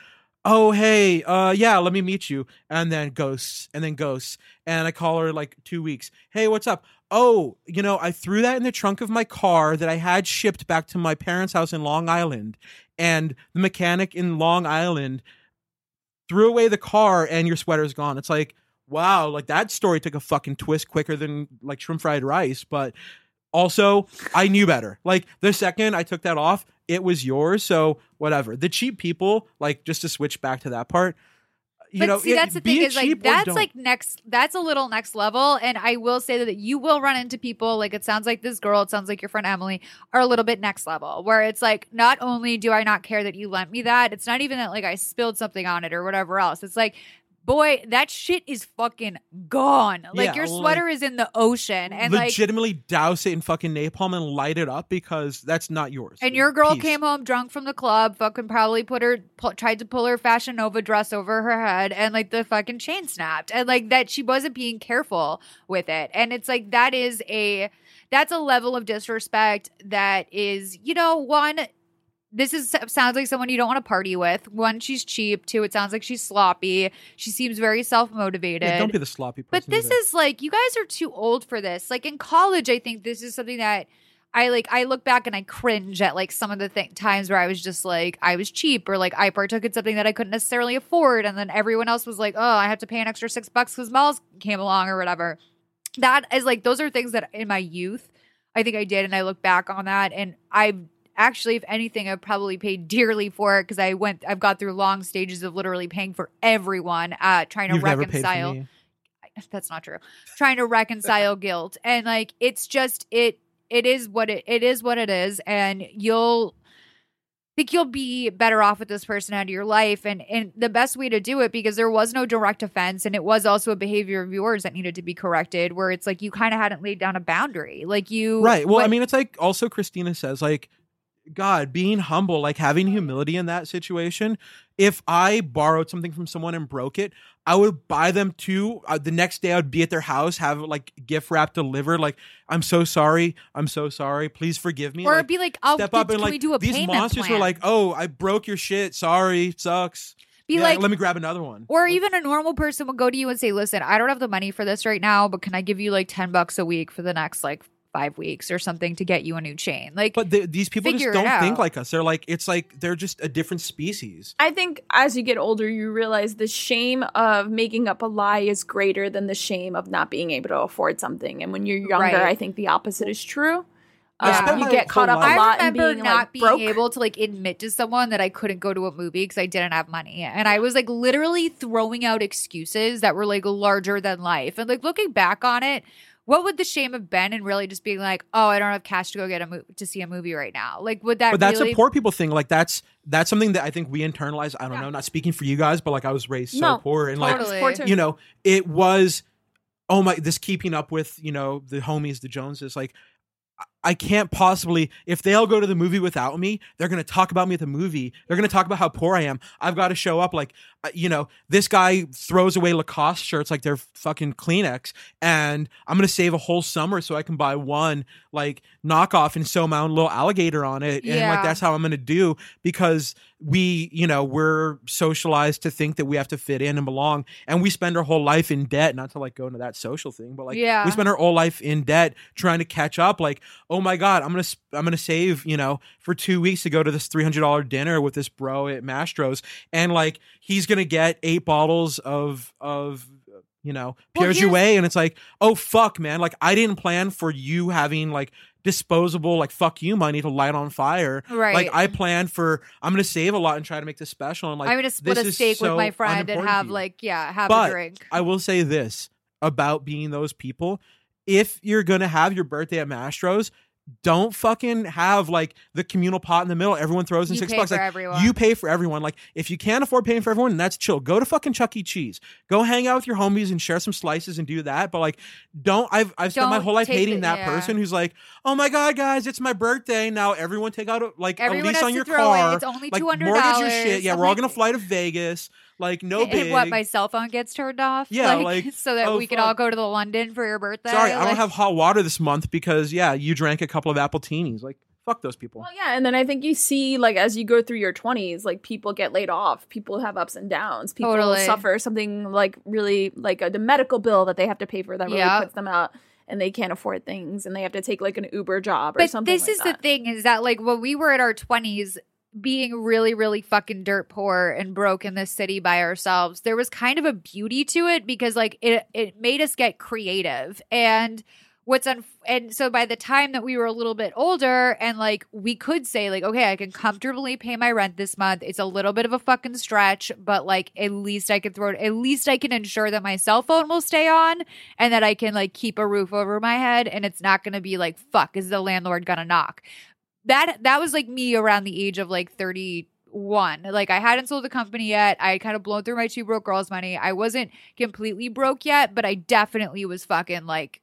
oh hey uh yeah let me meet you. And then ghosts and then ghosts. And i call her like two weeks. Hey what's up? Oh you know i threw that in the trunk of my car that i had shipped back to my parents house in long island. And the mechanic in long island threw away the car and your sweater's gone. It's like wow like that story took a fucking twist quicker than like shrimp fried rice. But also i knew better. Like the second i took that off it was yours so whatever the cheap people like just to switch back to that part you but know see, it- that's the thing is like that's like next. That's a little next level, and I will say that you will run into people like it sounds like this girl. It sounds like your friend Emily are a little bit next level, where it's like not only do I not care that you lent me that, it's not even that like I spilled something on it or whatever else. It's like. Boy, that shit is fucking gone. Like Yeah, your like- sweater is in the ocean, and like legitimately douse it in fucking napalm and light it up because that's not yours And your girl Peace. came home drunk from the club, fucking probably put her, pu- tried to pull her Fashion Nova dress over her head, and like the fucking chain snapped. And like that, she wasn't being careful with it. And it's like, that is a, that's a level of disrespect that is, you know, one, this is sounds like someone you don't want to party with. One, she's cheap. Two, it sounds like she's sloppy. She seems very self motivated. Yeah, don't be the sloppy person But this either. is like you guys are too old for this. Like in college, I think this is something that I like. I look back and I cringe at like some of the th- times where I was just like I was cheap or like I partook in something that I couldn't necessarily afford, and then everyone else was like, oh, I have to pay an extra six bucks because Miles came along or whatever. That is like those are things that in my youth I think I did, and I look back on that, and I actually, if anything, I've probably paid dearly for it because I went, I've got through long stages of literally paying for everyone, uh, trying to You've never paid for reconcile that's not true. Trying to reconcile guilt. And like it's just it it is what it it is what it is. And you'll think you'll be better off with this person out of your life. And and the best way to do it because there was no direct offense and it was also a behavior of yours that needed to be corrected where it's like you kind of hadn't laid down a boundary. Like you right. Well i mean it's like also christina says like god being humble like having humility in that situation if i borrowed something from someone and broke it i would buy them two uh, the next day i'd be at their house have like gift wrap delivered like i'm so sorry i'm so sorry please forgive me or like, be like oh step up and like we do a these monsters plan? were like oh i broke your shit sorry sucks be Yeah, like let me grab another one Or even a normal person would go to you and say, "Listen, I don't have the money for this right now, but can I give you like ten bucks a week for the next like five weeks or something to get you a new chain?" Like, but the, these people just don't think like us they're like it's like they're just a different species I think as you get older, you realize the shame of making up a lie is greater than the shame of not being able to afford something. And when you're younger, Right. I think the opposite is true. I Uh, you get caught whole up a life- I lot in remember being not like being broke. able to like admit to someone that I couldn't go to a movie because I didn't have money, and I was like literally throwing out excuses that were like larger than life. And like looking back on it, what would the shame have been in really just being like, oh, I don't have cash to go get a mo- to see a movie right now? Like, would that? but that's really- a poor people thing. Like that's that's something that I think we internalize. I don't know, not speaking for you guys, but like I was raised so No, poor and like Totally. Poor too. you know, it was oh my this keeping up with, you know, the homies, the Joneses, like I- can't possibly if they all go to the movie without me, they're going to talk about me at the movie. They're going to talk about how poor I am. I've got to show up like uh, you know, this guy throws away Lacoste shirts like they're fucking Kleenex and I'm going to save a whole summer so I can buy one like knockoff and sew my own little alligator on it and like that's how I'm going to do because we, you know, we're socialized to think that we have to fit in and belong and we spend our whole life in debt not to like go into that social thing but like Yeah. we spend our whole life in debt trying to catch up like oh my god i'm gonna i'm gonna save you know for two weeks to go to this $300 dinner with this bro at mastro's and like he's gonna get eight bottles of of you know Pierre here's- Jouet, and it's like oh fuck man like i didn't plan for you having like disposable like fuck you money to light on fire Right. like i plan for i'm gonna save a lot and try to make this special and like I'm gonna split a steak with so my friend and have like, yeah, have But a drink. I will say this about being those people. If you're gonna have your birthday at Mastro's, don't fucking have like the communal pot in the middle. Everyone throws in You six bucks. Like, everyone. You pay for everyone. Like if you can't afford paying for everyone, that's chill. Go to fucking Chuck E. Cheese. Go hang out with your homies and share some slices and do that. But like, don't. I've I've spent my Don't whole life hating the- that yeah. person who's like, oh my god, guys, it's my birthday now. Everyone take out a, like Everyone a lease on your throw it. car. It's only $200. mortgage your shit. Yeah, I'm we're all gonna fly to Vegas. Like no and what my cell phone gets turned off. Yeah, like, so that oh, we could fuck. all go to the London for your birthday. Sorry, I don't have hot water this month because yeah, you drank a couple of appletinis. Like fuck those people. Well, yeah, and then I think you see like as you go through your twenties, like people get laid off, people have ups and downs, people Totally. suffer something like really like a the medical bill that they have to pay for that really Yeah. puts them out, and they can't afford things, and they have to take like an Uber job or but something. this like is that. the thing is that like when we were at our 20s being really really fucking dirt poor and broke in this city by ourselves there was kind of a beauty to it because like it it made us get creative. And what's un- and so by the time that we were a little bit older and like we could say like okay I can comfortably pay my rent this month. It's a little bit of a fucking stretch but like at least I can throw it at least I can ensure that my cell phone will stay on and that I can like keep a roof over my head and it's not to be like fuck is the landlord to knock that that was like me around the age of like 31 like i hadn't sold the company yet. I had kind of blown through my two broke girls money. I wasn't completely broke yet but i definitely was fucking like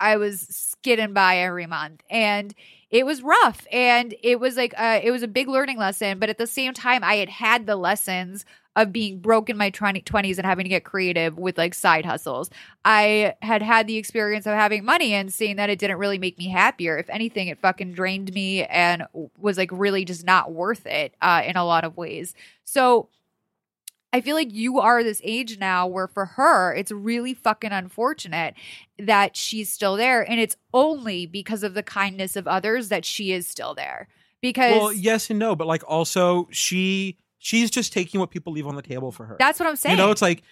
i was skidding by every month. And it was rough and it was like uh, it was a big learning lesson but at the same time i had had the lessons of being broke in my 20, 20s and having to get creative with like side hustles I had had the experience of having money and seeing that it didn't really make me happier. If anything, it fucking drained me and was like really just not worth it uh, in a lot of ways. So I feel like you are this age now where for her, it's really fucking unfortunate that she's still there. And it's only because of the kindness of others that she is still there. Because Well, yes and no, but like also she she's just taking what people leave on the table for her. that's what I'm saying. You know, it's like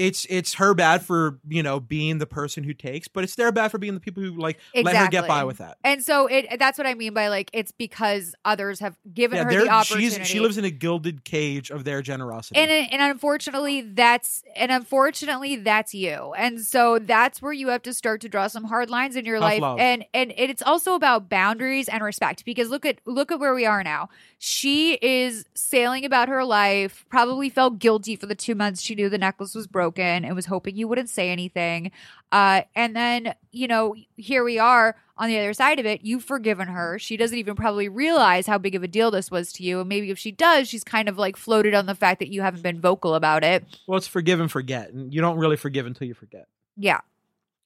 it's it's her bad for you know being the person who takes, but it's their bad for being the people who like let her get by with that. and so it that's what I mean by like it's because others have given Yeah, her the opportunity. she lives in a gilded cage of their generosity. and and unfortunately that's and unfortunately that's you and so that's where you have to start to draw some hard lines in your Tough life love. and and it's also about boundaries and respect because look at look at where we are now she is sailing about her life probably felt guilty for the two months she knew the necklace was broken and was hoping you wouldn't say anything uh and then you know here we are on the other side of it, you've forgiven her. She doesn't even probably realize how big of a deal this was to you. And maybe if she does, she's kind of like floated on the fact that you haven't been vocal about it. well, it's forgive and forget, and you don't really forgive until you forget. Yeah.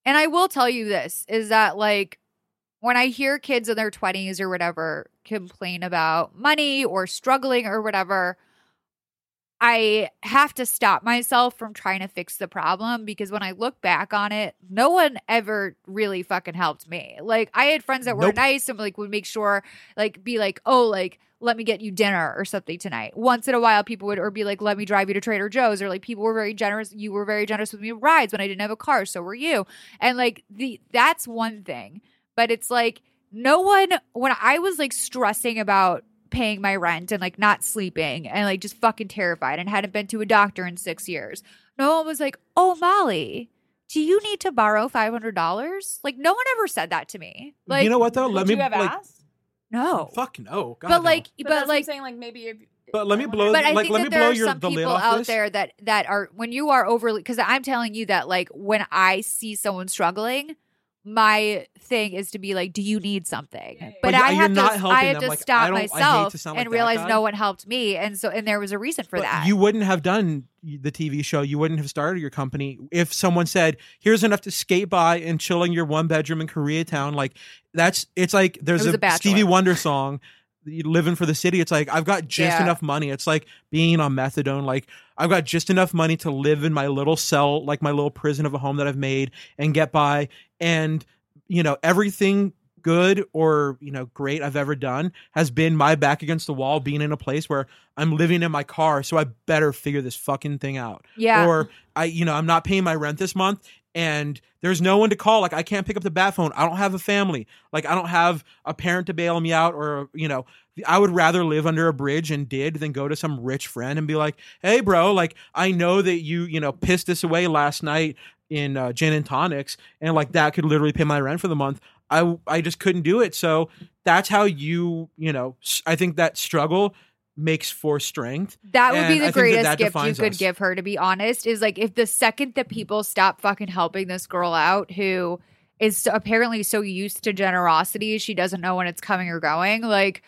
And I will tell you this is that like when I hear kids in their 20s or whatever complain about money or struggling or whatever, I have to stop myself from trying to fix the problem because when I look back on it, no one ever really fucking helped me. Like I had friends that were Nope. nice and like would make sure like be like, "Oh, like let me get you dinner or something tonight." Once in a while people would or be like, "Let me drive you to Trader Joe's" or like people were very generous. You were very generous with me with rides when I didn't have a car, so were you. And like the that's one thing. But it's like no one when I was like stressing about paying my rent and like not sleeping and like just fucking terrified and hadn't been to a doctor in six years. No one was like, oh, Molly, do you need to borrow five hundred dollars? Like no one ever said that to me. Like you know what though? Would Let me you have like, asked? no. fuck no. God, but no. like, But, but, that's like, saying like maybe if But let me blow- wonder- but I like, think let that me there blow are your- some the lid people out this. there that that are when you are overly because I'm telling you that like when I see someone struggling, my thing is to be like, do you need something? Yeah, yeah. But, But I you're have not to I have them. to Like, stop don't- I to myself and like realize no one helped me, and so and there was a reason for But that. You wouldn't have done the TV show. You wouldn't have started your company if someone said, "Here's enough to skate by and chill in your one bedroom in Koreatown." Like that's it's like there's It a, a Stevie Wonder song, "Living for the City." It's like I've got just Yeah. enough money. It's like being on methadone. Like I've got just enough money to live in my little cell, like my little prison of a home that I've made, and get by. And you know everything good or you know great I've ever done has been my back against the wall being in a place where I'm living in my car so I better figure this fucking thing out yeah, or I you know I'm not paying my rent this month and there's no one to call. Like I can't pick up the bat phone. I don't have a family. Like I don't have a parent to bail me out or you know I would rather live under a bridge and did than go to some rich friend and be like hey bro like I know that you you know pissed this away last night in uh, gin and tonics and like that could literally pay my rent for the month. I I just couldn't do it. So that's how you you know I think that struggle makes for strength. that would be the I think that greatest that gift you could us. give her. To be honest, is like if the second that people stop fucking helping this girl out who is apparently so used to generosity, she doesn't know when it's coming or going. Like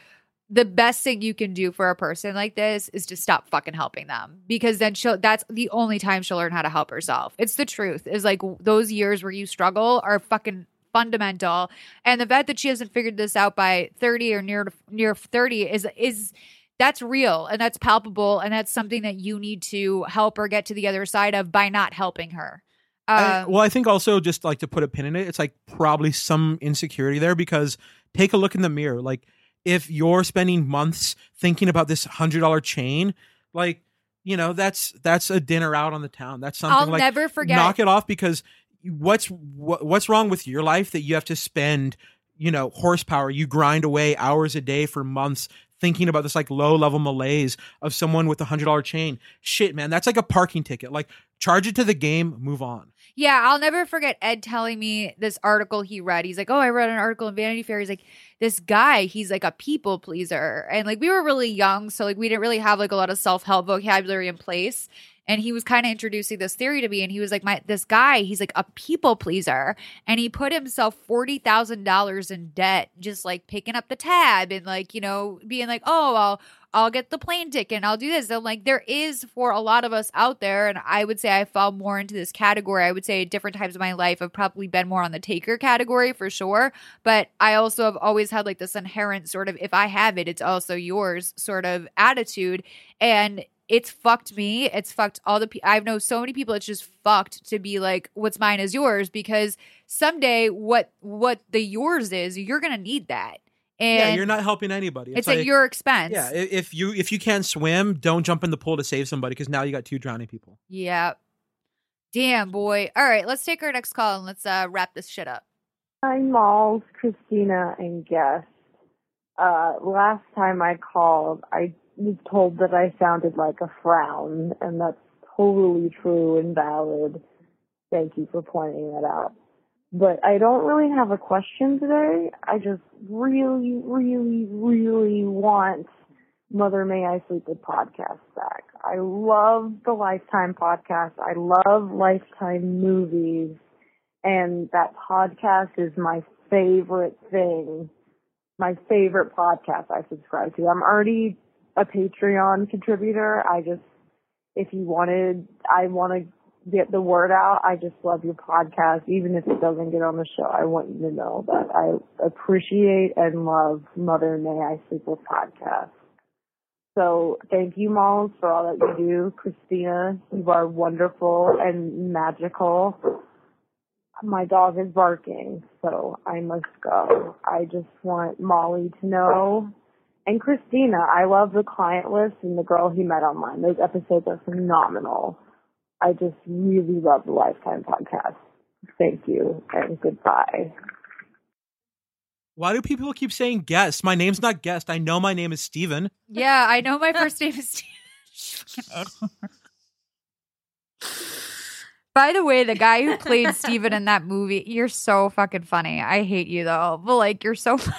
the best thing you can do for a person like this is to stop fucking helping them because then she'll that's the only time she'll learn how to help herself. It's the truth. Is like those years where you struggle are fucking fundamental and the fact that she hasn't figured this out by 30 or near near 30 is is that's real and that's palpable and that's something that you need to help her get to the other side of by not helping her. I- Um, well, I think also just like to put a pin in it, it's like probably some insecurity there because take a look in the mirror. Like if you're spending months thinking about this hundred dollar chain, like you know that's that's a dinner out on the town. That's something I'll like never forget. knock it off because what's what, what's wrong with your life that you have to spend you know horsepower you grind away hours a day for months thinking about this like low level malaise of someone with a hundred dollar chain shit man that's like a parking ticket like charge it to the game move on Yeah, I'll never forget Ed telling me this article he read. He's like, "Oh, I read an article in Vanity Fair." He's like, "This guy, he's like a people pleaser." And like we were really young, so like we didn't really have like a lot of self-help vocabulary in place. And he was kind of introducing this theory to me and he was like, "My this guy, he's like a people pleaser." And he put himself $40,000 in debt just like picking up the tab and like, you know, being like, "Oh, I'll I'll get the plane ticket and I'll do this. And like there is for a lot of us out there, and I would say I fall more into this category. I would say at different times of my life I've probably been more on the taker category for sure. But I also have always had like this inherent sort of if I have it, it's also yours sort of attitude. And it's fucked me. It's fucked all the people. I know so many people. It's just fucked to be like, "What's mine is yours," because someday, what what the yours is, you're gonna need that, and yeah you're not helping anybody It's, at like- your expense. yeah if you if you can't swim don't jump in the pool to save somebody because now you got two drowning people Yeah. Damn, boy. All right, let's take our next call and let's uh wrap this shit up. Hi, Malls, Christina, and guest. Uh, last time I called, I was told that I sounded like a frown, and that's totally true and valid. Thank you for pointing that out. But I don't really have a question today. I just really, really, really want Mother May I Sleep With podcast back. I love the Lifetime podcast. I love Lifetime movies and that podcast is my favorite thing, my favorite podcast I subscribe to. I'm already a Patreon contributor. I just, if you wanted, I want to get the word out. I just love your podcast, even if it doesn't get on the show. I want you to know that I appreciate and love Mother May I Sleep With podcast. So thank you, Malls, for all that you do. Christina, you are wonderful and magical my dog is barking, so I must go. I just want Molly to know. And Christina, I love the client list and the girl he met online. Those episodes are phenomenal. I just really love the Lifetime podcast. Thank you and goodbye. why do people keep saying guest my name's not guest i know my name is steven Yeah, I know my first name is Steve. By the way, the guy who played Steven in that movie, you're so fucking funny. I hate you though, but like you're so funny.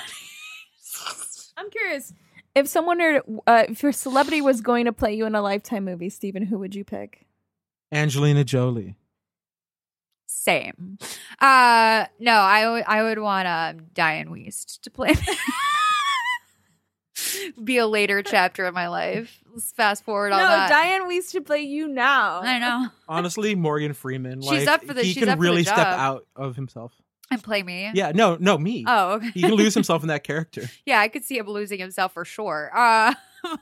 I'm curious if someone or uh, if your celebrity was going to play you in a lifetime movie, Stephen, who would you pick? Angelina Jolie. Same. Uh no, I would I would want uh, Dianne Wiest to play me. Be a later chapter of my life. Let's fast forward all that. no, that. Diane Weiss should play you now. I know. Honestly, Morgan Freeman. She's like, up for the- He she's can up for the really step out of himself. And play me. Yeah, no, no, me. Oh, okay. He can lose himself in that character. Yeah, I could see him losing himself for sure. Uh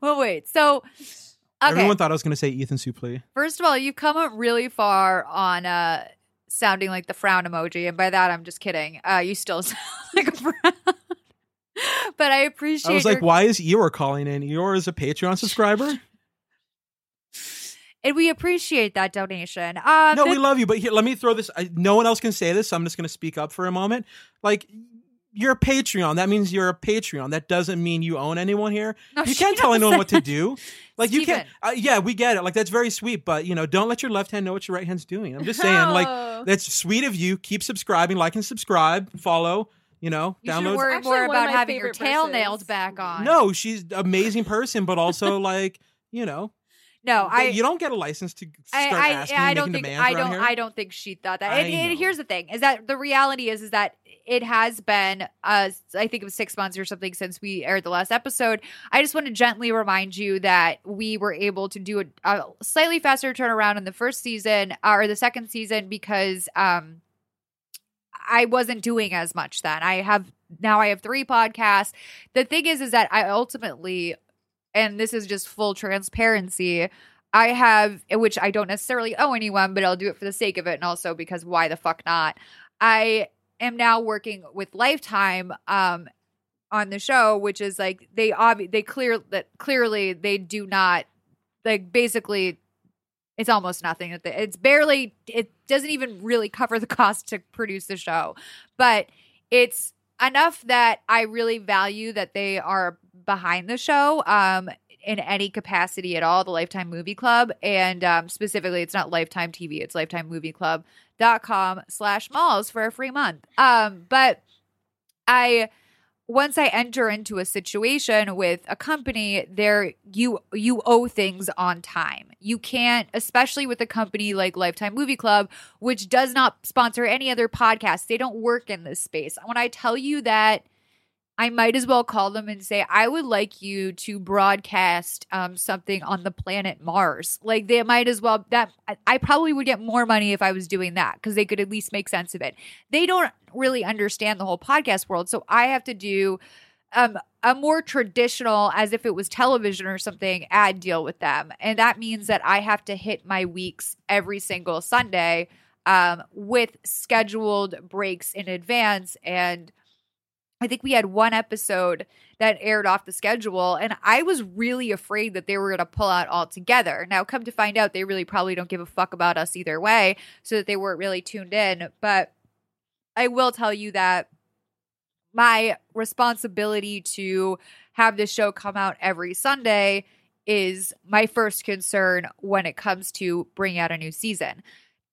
well wait. So okay. Everyone thought I was going to say Ethan Suplee. First of all, you've come up really far on uh sounding like the frown emoji, and by that I'm just kidding. Uh you still sound like a frown. but I appreciate I was like, your- why is Eeyore calling in? Eeyore is a Patreon subscriber? And we appreciate that donation. Um no, the- we love you, but here, let me throw this. I, no one else can say this, so I'm just going to speak up for a moment. Like, you're a Patreon. That means you're a Patreon. That doesn't mean you own anyone here. No, you can't tell anyone what to do. Like, you can't. Uh, yeah, we get it. Like, that's very sweet, but you know, don't let your left hand know what your right hand's doing. I'm just saying, No. like, that's sweet of you. Keep subscribing, like, and subscribe, follow. You know, you should download. worry Actually, more about having your tail verses. nails back on. No, she's amazing person, but also like, you know, no, I you don't get a license to I, start I, asking I don't think I don't here. I don't think she thought that. And, and here's the thing: is that the reality is is that it has been uh I think it was six months or something since we aired the last episode. I just want to gently remind you that we were able to do a, a slightly faster turnaround in the first season uh, or the second season because um I wasn't doing as much then. I have now I have three podcasts. The thing is is that I ultimately and this is just full transparency. I have which I don't necessarily owe anyone, but I'll do it for the sake of it and also because why the fuck not? I am now working with Lifetime um on the show, which is like they obvi- they clear that clearly they do not like basically it's almost nothing. It- It's barely it doesn't even really cover the cost to produce the show. But it's enough that I really value that they are behind the show um in any capacity at all, the Lifetime Movie Club. And um specifically it's not Lifetime TV, it's Lifetime Movie Club.com slash malls for a free month. Um, but I once I enter into a situation with a company, there you you owe things on time. You can't, especially with a company like Lifetime Movie Club, which does not sponsor any other podcasts. They don't work in this space. When I tell you that I might as well call them and say, I would like you to broadcast um, something on the planet Mars. Like they might as well that I, probably would get more money if I was doing that because they could at least make sense of it. They don't really understand the whole podcast world, so I have to do um, a more traditional, as if it was television or something, ad deal with them, and that means that I have to hit my weeks every single Sunday um, with scheduled breaks in advance and I think we had one episode that aired off the schedule, and I was really afraid that they were going to pull out altogether. Now, come to find out, they really probably don't give a fuck about us either way, so that they weren't really tuned in. But I will tell you that my responsibility to have this show come out every Sunday is my first concern when it comes to bringing out a new season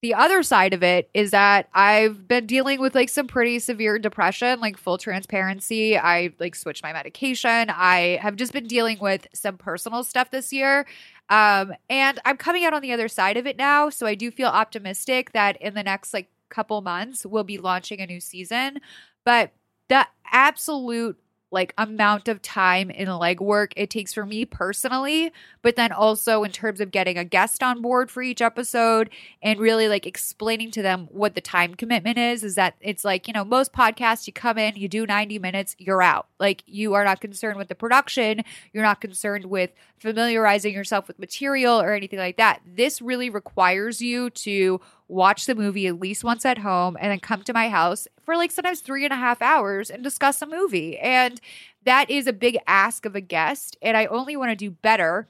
the other side of it is that I've been dealing with like some pretty severe depression, like full transparency. I like switched my medication. I have just been dealing with some personal stuff this year. Um, and I'm coming out on the other side of it now. So I do feel optimistic that in the next like couple months, we'll be launching a new season. But the absolute like amount of time and legwork it takes for me personally, but then also in terms of getting a guest on board for each episode and really like explaining to them what the time commitment is is that it's like, you know, most podcasts you come in, you do 90 minutes, you're out. Like you are not concerned with the production, you're not concerned with familiarizing yourself with material or anything like that. This really requires you to watch the movie at least once at home and then come to my house for like sometimes three and a half hours and discuss a movie. And that is a big ask of a guest. And I only want to do better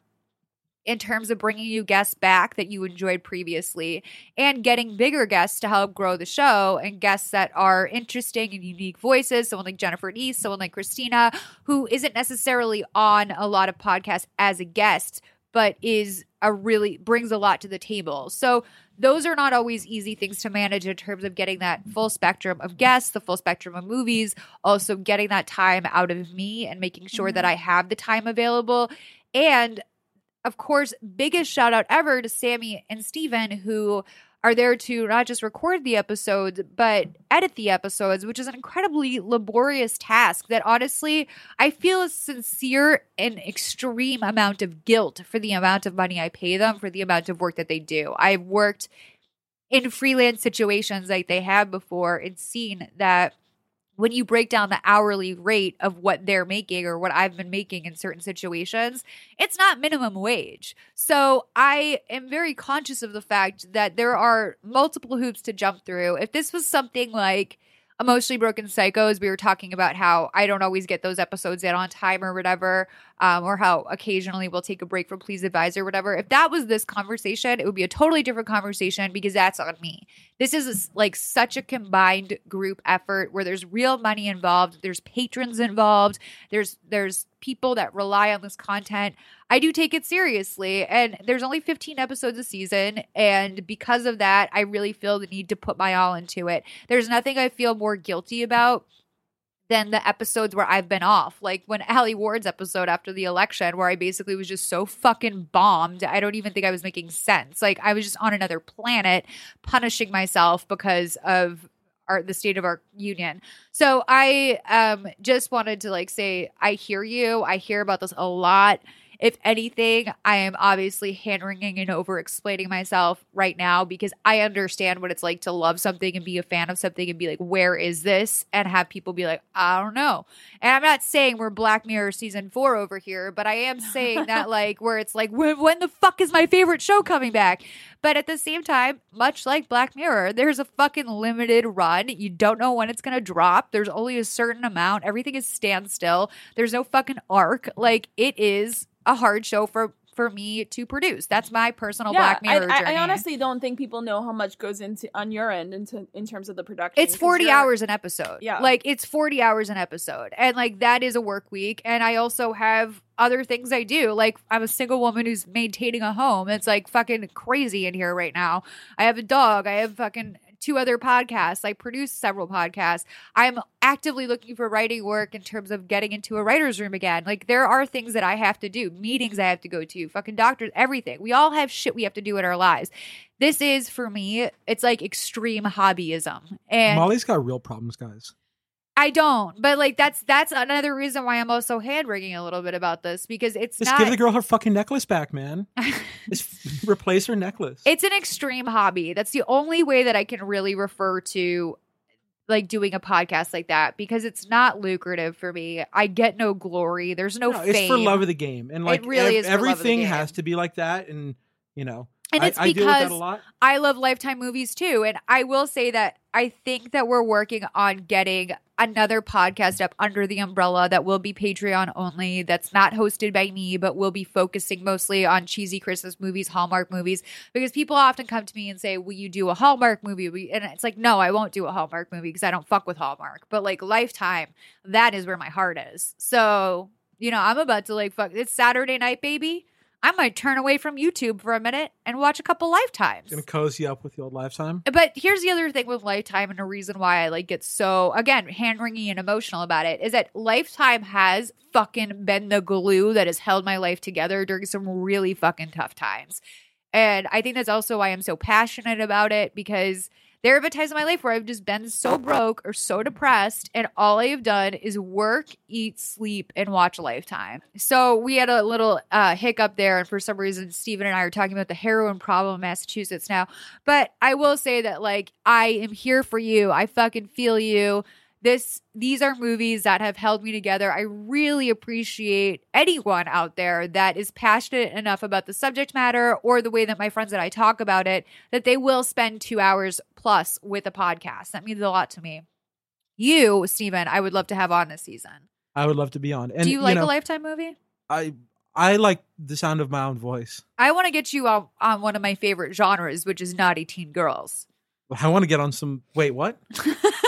in terms of bringing you guests back that you enjoyed previously and getting bigger guests to help grow the show and guests that are interesting and unique voices. Someone like Jennifer East, someone like Christina, who isn't necessarily on a lot of podcasts as a guest, but is a really brings a lot to the table. So those are not always easy things to manage in terms of getting that full spectrum of guests, the full spectrum of movies, also getting that time out of me and making sure that mm-hmm. I have the time available. And of course, biggest shout out ever to Sammy and Steven who are there to not just record the episodes, but edit the episodes, which is an incredibly laborious task that honestly I feel a sincere and extreme amount of guilt for the amount of money I pay them for the amount of work that they do. I've worked in freelance situations like they have before and seen that when you break down the hourly rate of what they're making or what I've been making in certain situations, it's not minimum wage. So I am very conscious of the fact that there are multiple hoops to jump through. If this was something like, emotionally broken psychos we were talking about how i don't always get those episodes in on time or whatever um, or how occasionally we'll take a break from please advise or whatever if that was this conversation it would be a totally different conversation because that's on me this is like such a combined group effort where there's real money involved there's patrons involved there's there's people that rely on this content I do take it seriously. And there's only 15 episodes a season. And because of that, I really feel the need to put my all into it. There's nothing I feel more guilty about than the episodes where I've been off. Like when Alie Ward's episode after the election, where I basically was just so fucking bombed. I don't even think I was making sense. Like I was just on another planet punishing myself because of our the state of our union. So I um just wanted to like say I hear you. I hear about this a lot. If anything, I am obviously hand wringing and over explaining myself right now because I understand what it's like to love something and be a fan of something and be like, where is this? And have people be like, I don't know. And I'm not saying we're Black Mirror season four over here, but I am saying that like where it's like, when, when the fuck is my favorite show coming back? But at the same time, much like Black Mirror, there's a fucking limited run. You don't know when it's going to drop. There's only a certain amount. Everything is standstill. There's no fucking arc. Like it is a hard show for for me to produce. That's my personal Black Mirror I, I, journey. I honestly don't think people know how much goes into on your end into in terms of the production. It's 40 hours an episode. Yeah. Like it's 40 hours an episode. And like that is a work week. And I also have other things I do. Like I'm a single woman who's maintaining a home. It's like fucking crazy in here right now. I have a dog. I have fucking two other podcasts. I produce several podcasts. I'm actively looking for writing work in terms of getting into a writer's room again. Like there are things that I have to do, meetings I have to go to, fucking doctors, everything. We all have shit we have to do in our lives. This is for me, it's like extreme hobbyism. And Molly's got real problems, guys. I don't, but like that's that's another reason why I'm also hand wringing a little bit about this because it's Just not. give the girl her fucking necklace back, man. Just replace her necklace. it's an extreme hobby. That's the only way that I can really refer to like doing a podcast like that because it's not lucrative for me. I get no glory. There's no, No, fame. it's for love of the game, and like really ev- is for love of the everything has to be like that, and you know, And I, it's I deal with that because a lot. I love Lifetime movies too. And I will say that I think that we're working on getting another podcast up under the umbrella that will be Patreon only, that's not hosted by me, but will be focusing mostly on cheesy Christmas movies, Hallmark movies. Because people often come to me and say, Will you do a Hallmark movie? And it's like, No, I won't do a Hallmark movie because I don't fuck with Hallmark. But like Lifetime, that is where my heart is. So, you know, I'm about to like fuck. It's Saturday night, baby. I might turn away from YouTube for a minute and watch a couple Lifetimes. Gonna cozy up with the old lifetime. But here's the other thing with Lifetime, and a reason why I like get so again hand wringing and emotional about it is that Lifetime has fucking been the glue that has held my life together during some really fucking tough times. And I think that's also why I'm so passionate about it because there have been times in my life where I've just been so broke or so depressed, and all I have done is work, eat, sleep, and watch Lifetime. So we had a little uh, hiccup there, and for some reason, Steven and I are talking about the heroin problem in Massachusetts now. But I will say that, like, I am here for you. I fucking feel you. This these are movies that have held me together. I really appreciate anyone out there that is passionate enough about the subject matter or the way that my friends and I talk about it that they will spend 2 hours plus with a podcast. That means a lot to me. You, Steven, I would love to have on this season. I would love to be on. And Do you like know, a lifetime movie? I I like the sound of my own voice. I want to get you on, on one of my favorite genres, which is naughty teen girls. I want to get on some. Wait, what?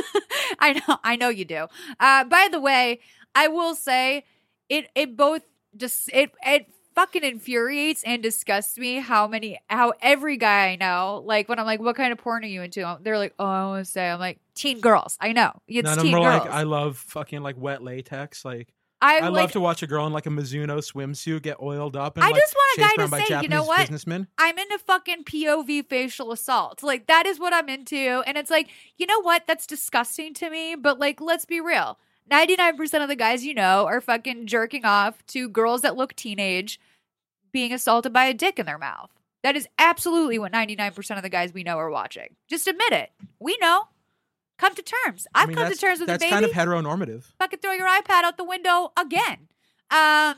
I know, I know you do. Uh, by the way, I will say it. It both just it it fucking infuriates and disgusts me how many how every guy I know, like when I'm like, what kind of porn are you into? They're like, oh, I want to say, I'm like, teen girls. I know it's None of teen them are girls. like, I love fucking like wet latex. Like, I, I, like, love to watch a girl in like a Mizuno swimsuit get oiled up and I like, just want a guy to say, you know what? businessmen. I'm into fucking POV facial assault. Like that is what I'm into. And it's like, you know what? That's disgusting to me. But like, let's be real. 99% of the guys you know are fucking jerking off to girls that look teenage being assaulted by a dick in their mouth. That is absolutely what 99% of the guys we know are watching. Just admit it. We know. Come to terms. I've I mean, come to terms with That's the baby. That's kind of heteronormative. fucking throw your iPad out the window again. Um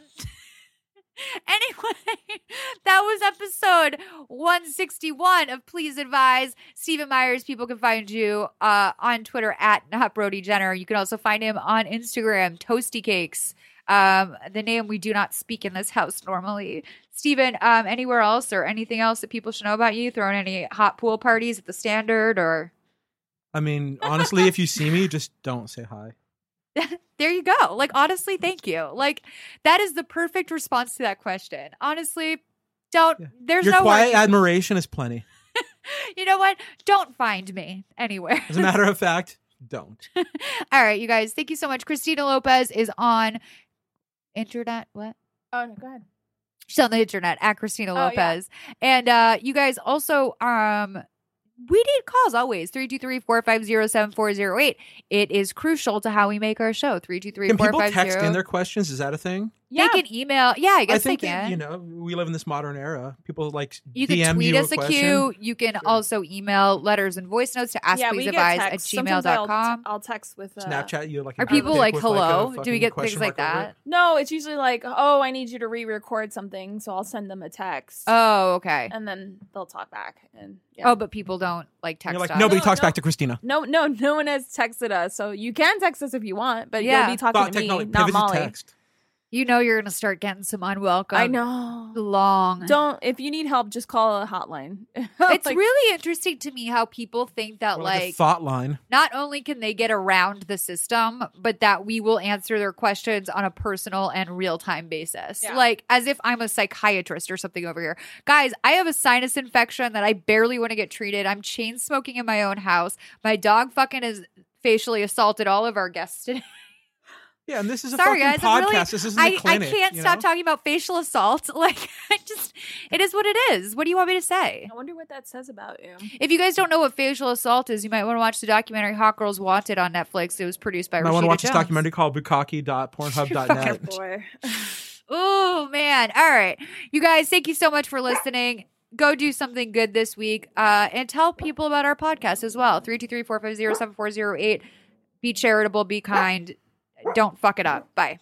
anyway, that was episode 161 of Please Advise. Stephen Myers, people can find you uh on Twitter at not Brody Jenner. You can also find him on Instagram, Toasty Cakes. Um, the name we do not speak in this house normally. Stephen, um, anywhere else or anything else that people should know about you? Throwing any hot pool parties at the standard or I mean, honestly, if you see me, just don't say hi. there you go. Like, honestly, thank you. Like, that is the perfect response to that question. Honestly, don't, there's Your no quiet way. admiration is plenty. you know what? Don't find me anywhere. As a matter of fact, don't. All right, you guys, thank you so much. Christina Lopez is on internet. What? Oh no, go ahead. She's on the internet at Christina Oh, yeah. Lopez. And uh you guys also um we need calls always 323-450-7408. It is crucial to how we make our show. 323 Can people text in their questions? Is that a thing? They can email. Yeah, I guess think they that, can. you know we live in this modern era. People like You can tweet you us a question. cue. You can also email letters and voice notes to yeah, we get askpleaseadvise at texts. Sometimes I'll, gmail.com. I'll text with uh, Snapchat you like Are people like, hello? a Do we get things like mark over that? it. No, it's usually like, oh, I need you to re-record something, so I'll send them a text. Oh, okay. and then they'll talk back. And yeah. Oh, but people don't like text You're like nobody No, talks no. back to Christina. no, no, no one has texted us, so you can text us if you want, but Yeah. you'll be talking Thought to me, not Molly. text. You know you're gonna start getting some unwelcome. I know. Long. Don't if you need help, just call a hotline. It's Like, really interesting to me how people think that like, like, thought line. not only can they get around the system, but that we will answer their questions on a personal and real time basis. Yeah. Like as if I'm a psychiatrist or something over here. Guys, I have a sinus infection that I barely want to get treated. I'm chain smoking in my own house. My dog fucking is facially assaulted all of our guests today. Yeah, and this is a Sorry, fucking guys. I'm podcast. really- this isn't I, a clinic. I can't stop know? talking about facial assault. Like, I just, it is what it is. What do you want me to say? I wonder what that says about you. If you guys don't know what facial assault is, you might want to watch the documentary Hot Girls Wanted on Netflix. It was produced by I want to Rashida watch this documentary called Bukaki.pornhub.net. Boy. Oh, man. All right. You guys, thank you so much for listening. Go do something good this week uh, and tell people about our podcast as well. 323 450 7408. Be charitable, be kind. Don't fuck it up. Bye.